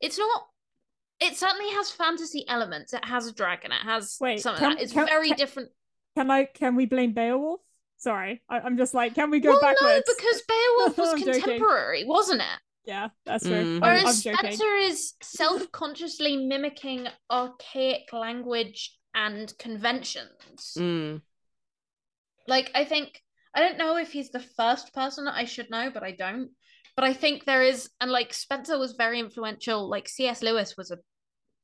S2: it's not it certainly has fantasy elements. It has a dragon, it has
S1: Wait,
S2: some of
S1: can-
S2: that. It's
S1: can-
S2: very
S1: can-
S2: different.
S1: Can I? Can we blame Beowulf? Sorry, I, I'm just like, can we go
S2: well,
S1: backwards?
S2: no, because (laughs) Beowulf was
S1: I'm joking.
S2: contemporary, wasn't it?
S1: yeah, that's true.
S3: Mm.
S1: I'm, I'm
S2: Whereas
S1: joking.
S2: Spenser is self-consciously mimicking archaic language and conventions.
S3: Mm.
S2: Like I think I don't know if he's the first person I should know, but I don't. But I think there is, and like Spenser was very influential. Like C.S. Lewis was a,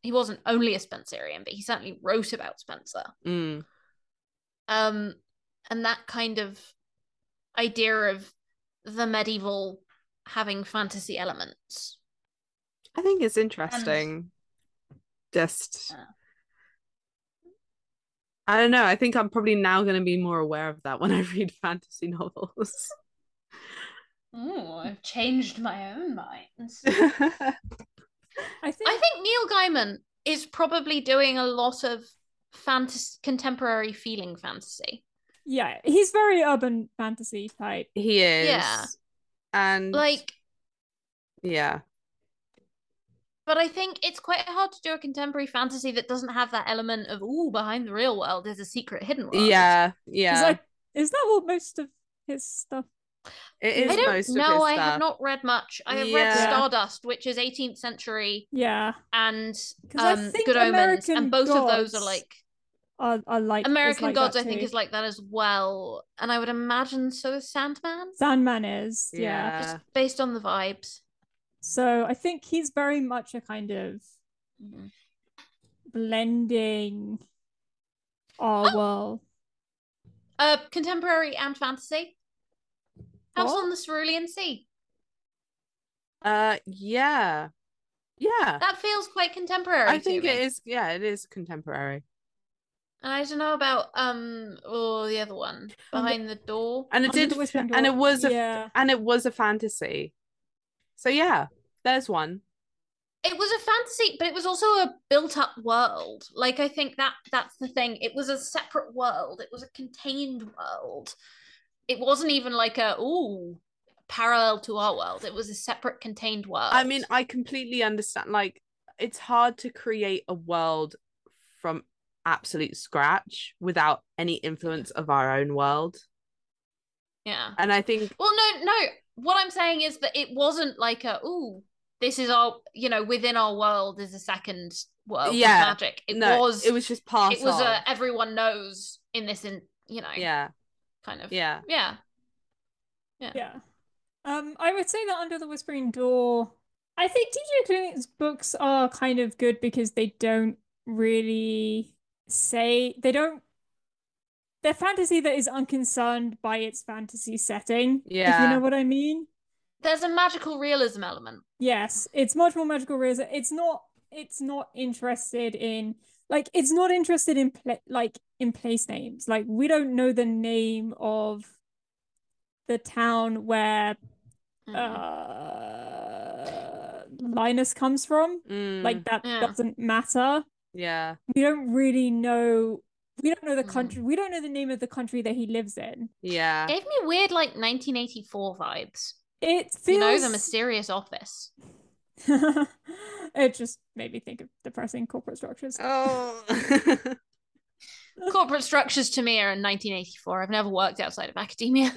S2: he wasn't only a Spenserian, but he certainly wrote about Spenser.
S3: Mm.
S2: Um, and that kind of idea of the medieval having fantasy elements.
S3: I think it's interesting. Just
S2: Yeah.
S3: I don't know. I think I'm probably now going to be more aware of that when I (laughs) read fantasy novels.
S2: Oh, I've changed my own mind. (laughs)
S1: I think.
S2: I think Neil Gaiman is probably doing a lot of fantasy, contemporary feeling fantasy.
S1: yeah, he's very urban fantasy type.
S3: he is.
S2: Yeah.
S3: And
S2: Like,
S3: yeah.
S2: But I think it's quite hard to do a contemporary fantasy that doesn't have that element of ooh, behind the real world is a secret hidden world.
S3: Yeah.
S1: Is
S3: Yeah.
S1: that is that what most of his stuff?
S3: It is
S2: I don't
S3: most of
S2: know.
S3: his
S2: I
S3: stuff.
S2: have not read much. I have read Stardust, which is 18th century,
S1: Yeah,
S2: And um,
S1: think
S2: Good Omens, and both of those are like
S1: are, are like
S2: American
S1: like
S2: Gods. I think is like that as well, and I would imagine so is Sandman,
S1: Sandman is. Yeah.
S3: Yeah.
S2: just based on the vibes.
S1: So I think he's very much a kind of
S2: Mhm.
S1: blending our
S2: Oh.
S1: world.
S2: Uh, contemporary and fantasy. House
S1: What?
S2: on the Cerulean Sea.
S3: Uh yeah. Yeah.
S2: That feels quite contemporary.
S3: I
S2: to
S3: think
S2: me.
S3: it is yeah, it is contemporary.
S2: And I don't know about um or the other one behind the door.
S3: And it did and it was a
S1: yeah.
S3: and it was a fantasy. So yeah, there's one.
S2: It was a fantasy, but it was also a built-up world. Like I think that that's the thing. It was a separate world. It was a contained world. It wasn't even like a ooh parallel to our world. It was a separate contained world.
S3: I mean, I completely understand. Like, it's hard to create a world from absolute scratch without any influence of our own world.
S2: yeah.
S3: And I think,
S2: Well, no, no. What I'm saying is that it wasn't like a ooh, this is our you know within our world is a second world
S3: Yeah,
S2: of magic. It
S3: no,
S2: was
S3: it was just part
S2: it was a everyone knows in this in you know
S3: yeah,
S2: kind of
S3: yeah.
S2: yeah
S1: Yeah. Um, I would say that Under the Whispering Door, I think TJ Klune's books are kind of good because they don't really say they don't they're fantasy that is unconcerned by its fantasy setting. If you know what I mean.
S2: There's a magical realism element.
S1: Yes, it's much more magical realism. It's not it's not interested in like it's not interested in pla like in place names. Like we don't know the name of the town where
S2: Mm.
S1: uh Linus comes from.
S3: Mm,
S1: Like that
S2: Yeah.
S1: doesn't matter.
S3: yeah,
S1: We don't really know we don't know the
S2: Mm.
S1: country we don't know the name of the country that he lives in.
S3: yeah.
S2: Gave me weird like 1984 vibes.
S1: It feels
S2: You know, the mysterious office. (laughs)
S1: it just made me think of depressing corporate structures.
S3: Oh. (laughs) (laughs)
S2: Corporate structures to me are in 1984. I've never worked outside of academia.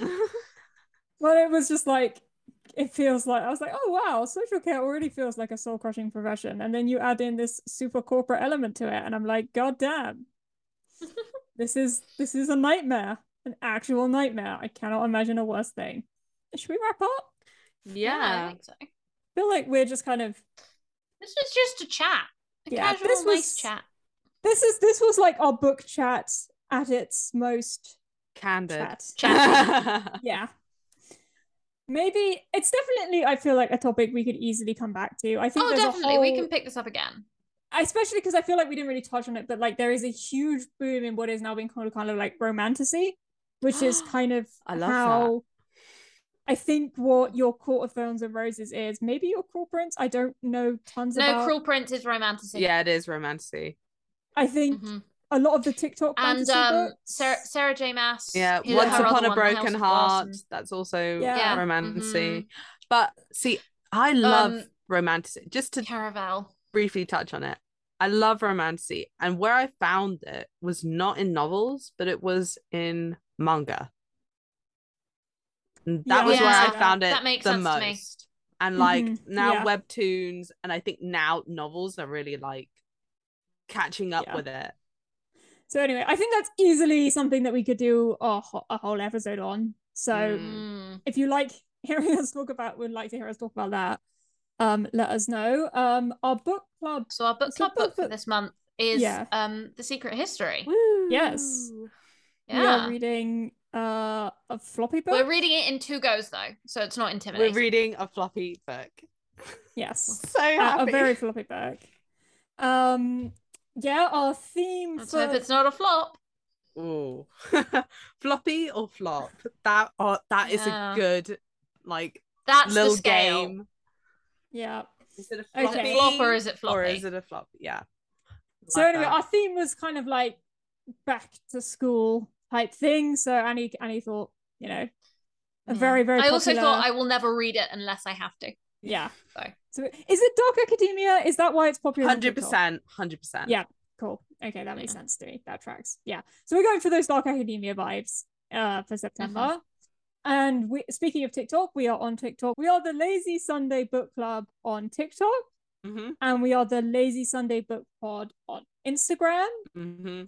S1: Well, it was just like it feels like I was like, oh wow, social care already feels like a soul crushing profession, and then you add in this super corporate element to it, and I'm like, god damn, this is this is a nightmare, an actual nightmare. I cannot imagine a worse thing. Should we wrap up?
S2: Yeah, I think so.
S1: I feel like we're just kind of
S2: This was just a chat. A
S1: Yeah,
S2: casual,
S1: this
S2: nice chat.
S1: this is this was like our book chat at its most
S3: Candid.
S1: chat.
S2: Chatty. (laughs)
S1: yeah maybe it's definitely i feel like a topic we could easily come back to i think
S2: Oh,
S1: there's a
S2: definitely. We can pick this up again.
S1: Especially because i feel like we didn't really touch on it but like there is a huge boom in what is now being called kind of like romantasy which is (gasps) kind of
S3: I love
S1: how i think what your court of thorns and roses is maybe your cruel prince i don't know tons
S2: No,
S1: about
S2: Cruel Prince is romantasy.
S3: yeah, it is romancy.
S1: i think
S2: Mhm.
S1: a lot of the tiktok
S2: And um,
S1: books-
S2: Sarah, Sarah J. Maas.
S3: Yeah, Once Upon a
S2: one, The House
S3: Broken Heart.
S2: Blossom.
S3: That's also
S1: Yeah.
S2: Yeah.
S3: romancy.
S2: Mhm.
S3: But see, I love
S2: Um,
S3: romantic. Just to
S2: Caraval.
S3: briefly touch on it, I love romancy, and where I found it was not in novels, but it was in manga. And that
S1: Yeah,
S3: was where
S2: I
S3: I
S2: see that.
S3: found it
S2: That makes
S3: the
S2: sense to me.
S3: most. And like
S1: Mhm,
S3: now
S1: yeah.
S3: webtoons and I think now novels are really like catching up
S1: Yeah.
S3: with it.
S1: so anyway i think that's easily something that we could do a, a whole episode on so.
S3: Mm.
S1: if you like hearing us talk about would like to hear us talk about that um let us know um our book club
S2: So our book club book
S1: book-
S2: for this month is
S1: Yeah.
S2: um The Secret History.
S1: Yes.
S3: Woo.
S1: we
S2: Yeah.
S1: are reading uh a floppy book
S2: We're reading it in two goes though, so it's not intimidating.
S3: We're reading a floppy book. (laughs)
S1: yes
S3: So
S1: a,
S3: happy.
S1: a very floppy book um yeah our theme
S2: Let's
S1: for
S2: hope it's not a flop.
S3: Oh. (laughs) floppy or flop? That oh, that is
S2: Yeah.
S3: a good like
S2: That's
S3: little
S2: the scale.
S3: game.
S1: Yeah
S3: Is it a
S1: Okay.
S2: Is
S3: floppy?
S2: it flop or is it
S3: Or is it a flop? Yeah.
S1: so
S3: Like
S1: anyway
S3: that.
S1: our theme was kind of like back to school type thing so annie annie thought you know a
S2: Yeah.
S1: very very
S2: I also
S1: popular-
S2: thought I will never read it unless I have to.
S1: yeah
S2: So.
S1: so is it dark academia is that why it's popular
S3: Hundred percent. hundred percent.
S1: Yeah. Cool. Okay, that makes
S2: Yeah.
S1: sense to me. That tracks. Yeah. So we're going for those Dark Academia vibes uh for September.
S2: Mm-hmm.
S1: And we speaking of TikTok, we are on TikTok. We are the Lazy Sunday Book Club on TikTok,
S3: Mm-hmm.
S1: and we are the Lazy Sunday Book Pod on Instagram.
S3: Mm-hmm.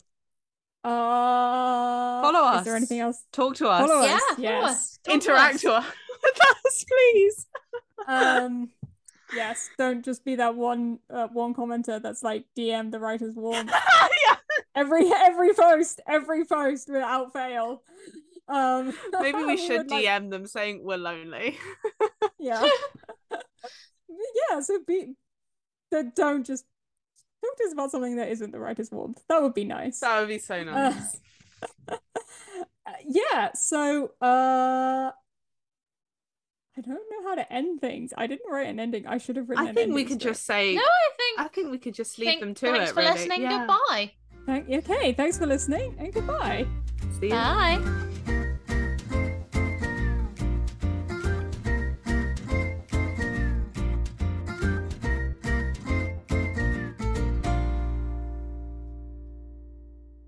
S1: Uh
S3: Follow us.
S1: Is there anything else?
S3: Talk to us.
S1: Follow
S2: Yeah,
S1: us,
S2: follow
S1: yes.
S2: us.
S3: Interact
S2: us.
S3: to us. (laughs) with us, please.
S1: Um yes, don't just be that one uh, one commenter that's like DM the writer's warm. (laughs)
S3: yeah.
S1: every every post, every post without fail. Um
S3: Maybe we (laughs) should
S1: would like-
S3: DM them saying we're lonely. (laughs)
S1: yeah yeah so be that don't just don't just about something that isn't the writer's warmth that would be nice
S3: that would be so nice. (laughs)
S1: Uh, yeah so uh i don't know how to end things i didn't write an ending i should have written
S3: I
S1: an
S3: think we could just say.
S2: No, I think.
S3: I think we could just leave
S2: think-
S3: them to
S2: thanks
S3: it.
S2: Thanks for
S3: really.
S2: listening.
S3: Yeah.
S2: Goodbye.
S1: Thank- okay thanks for listening and goodbye
S3: See you.
S2: Bye.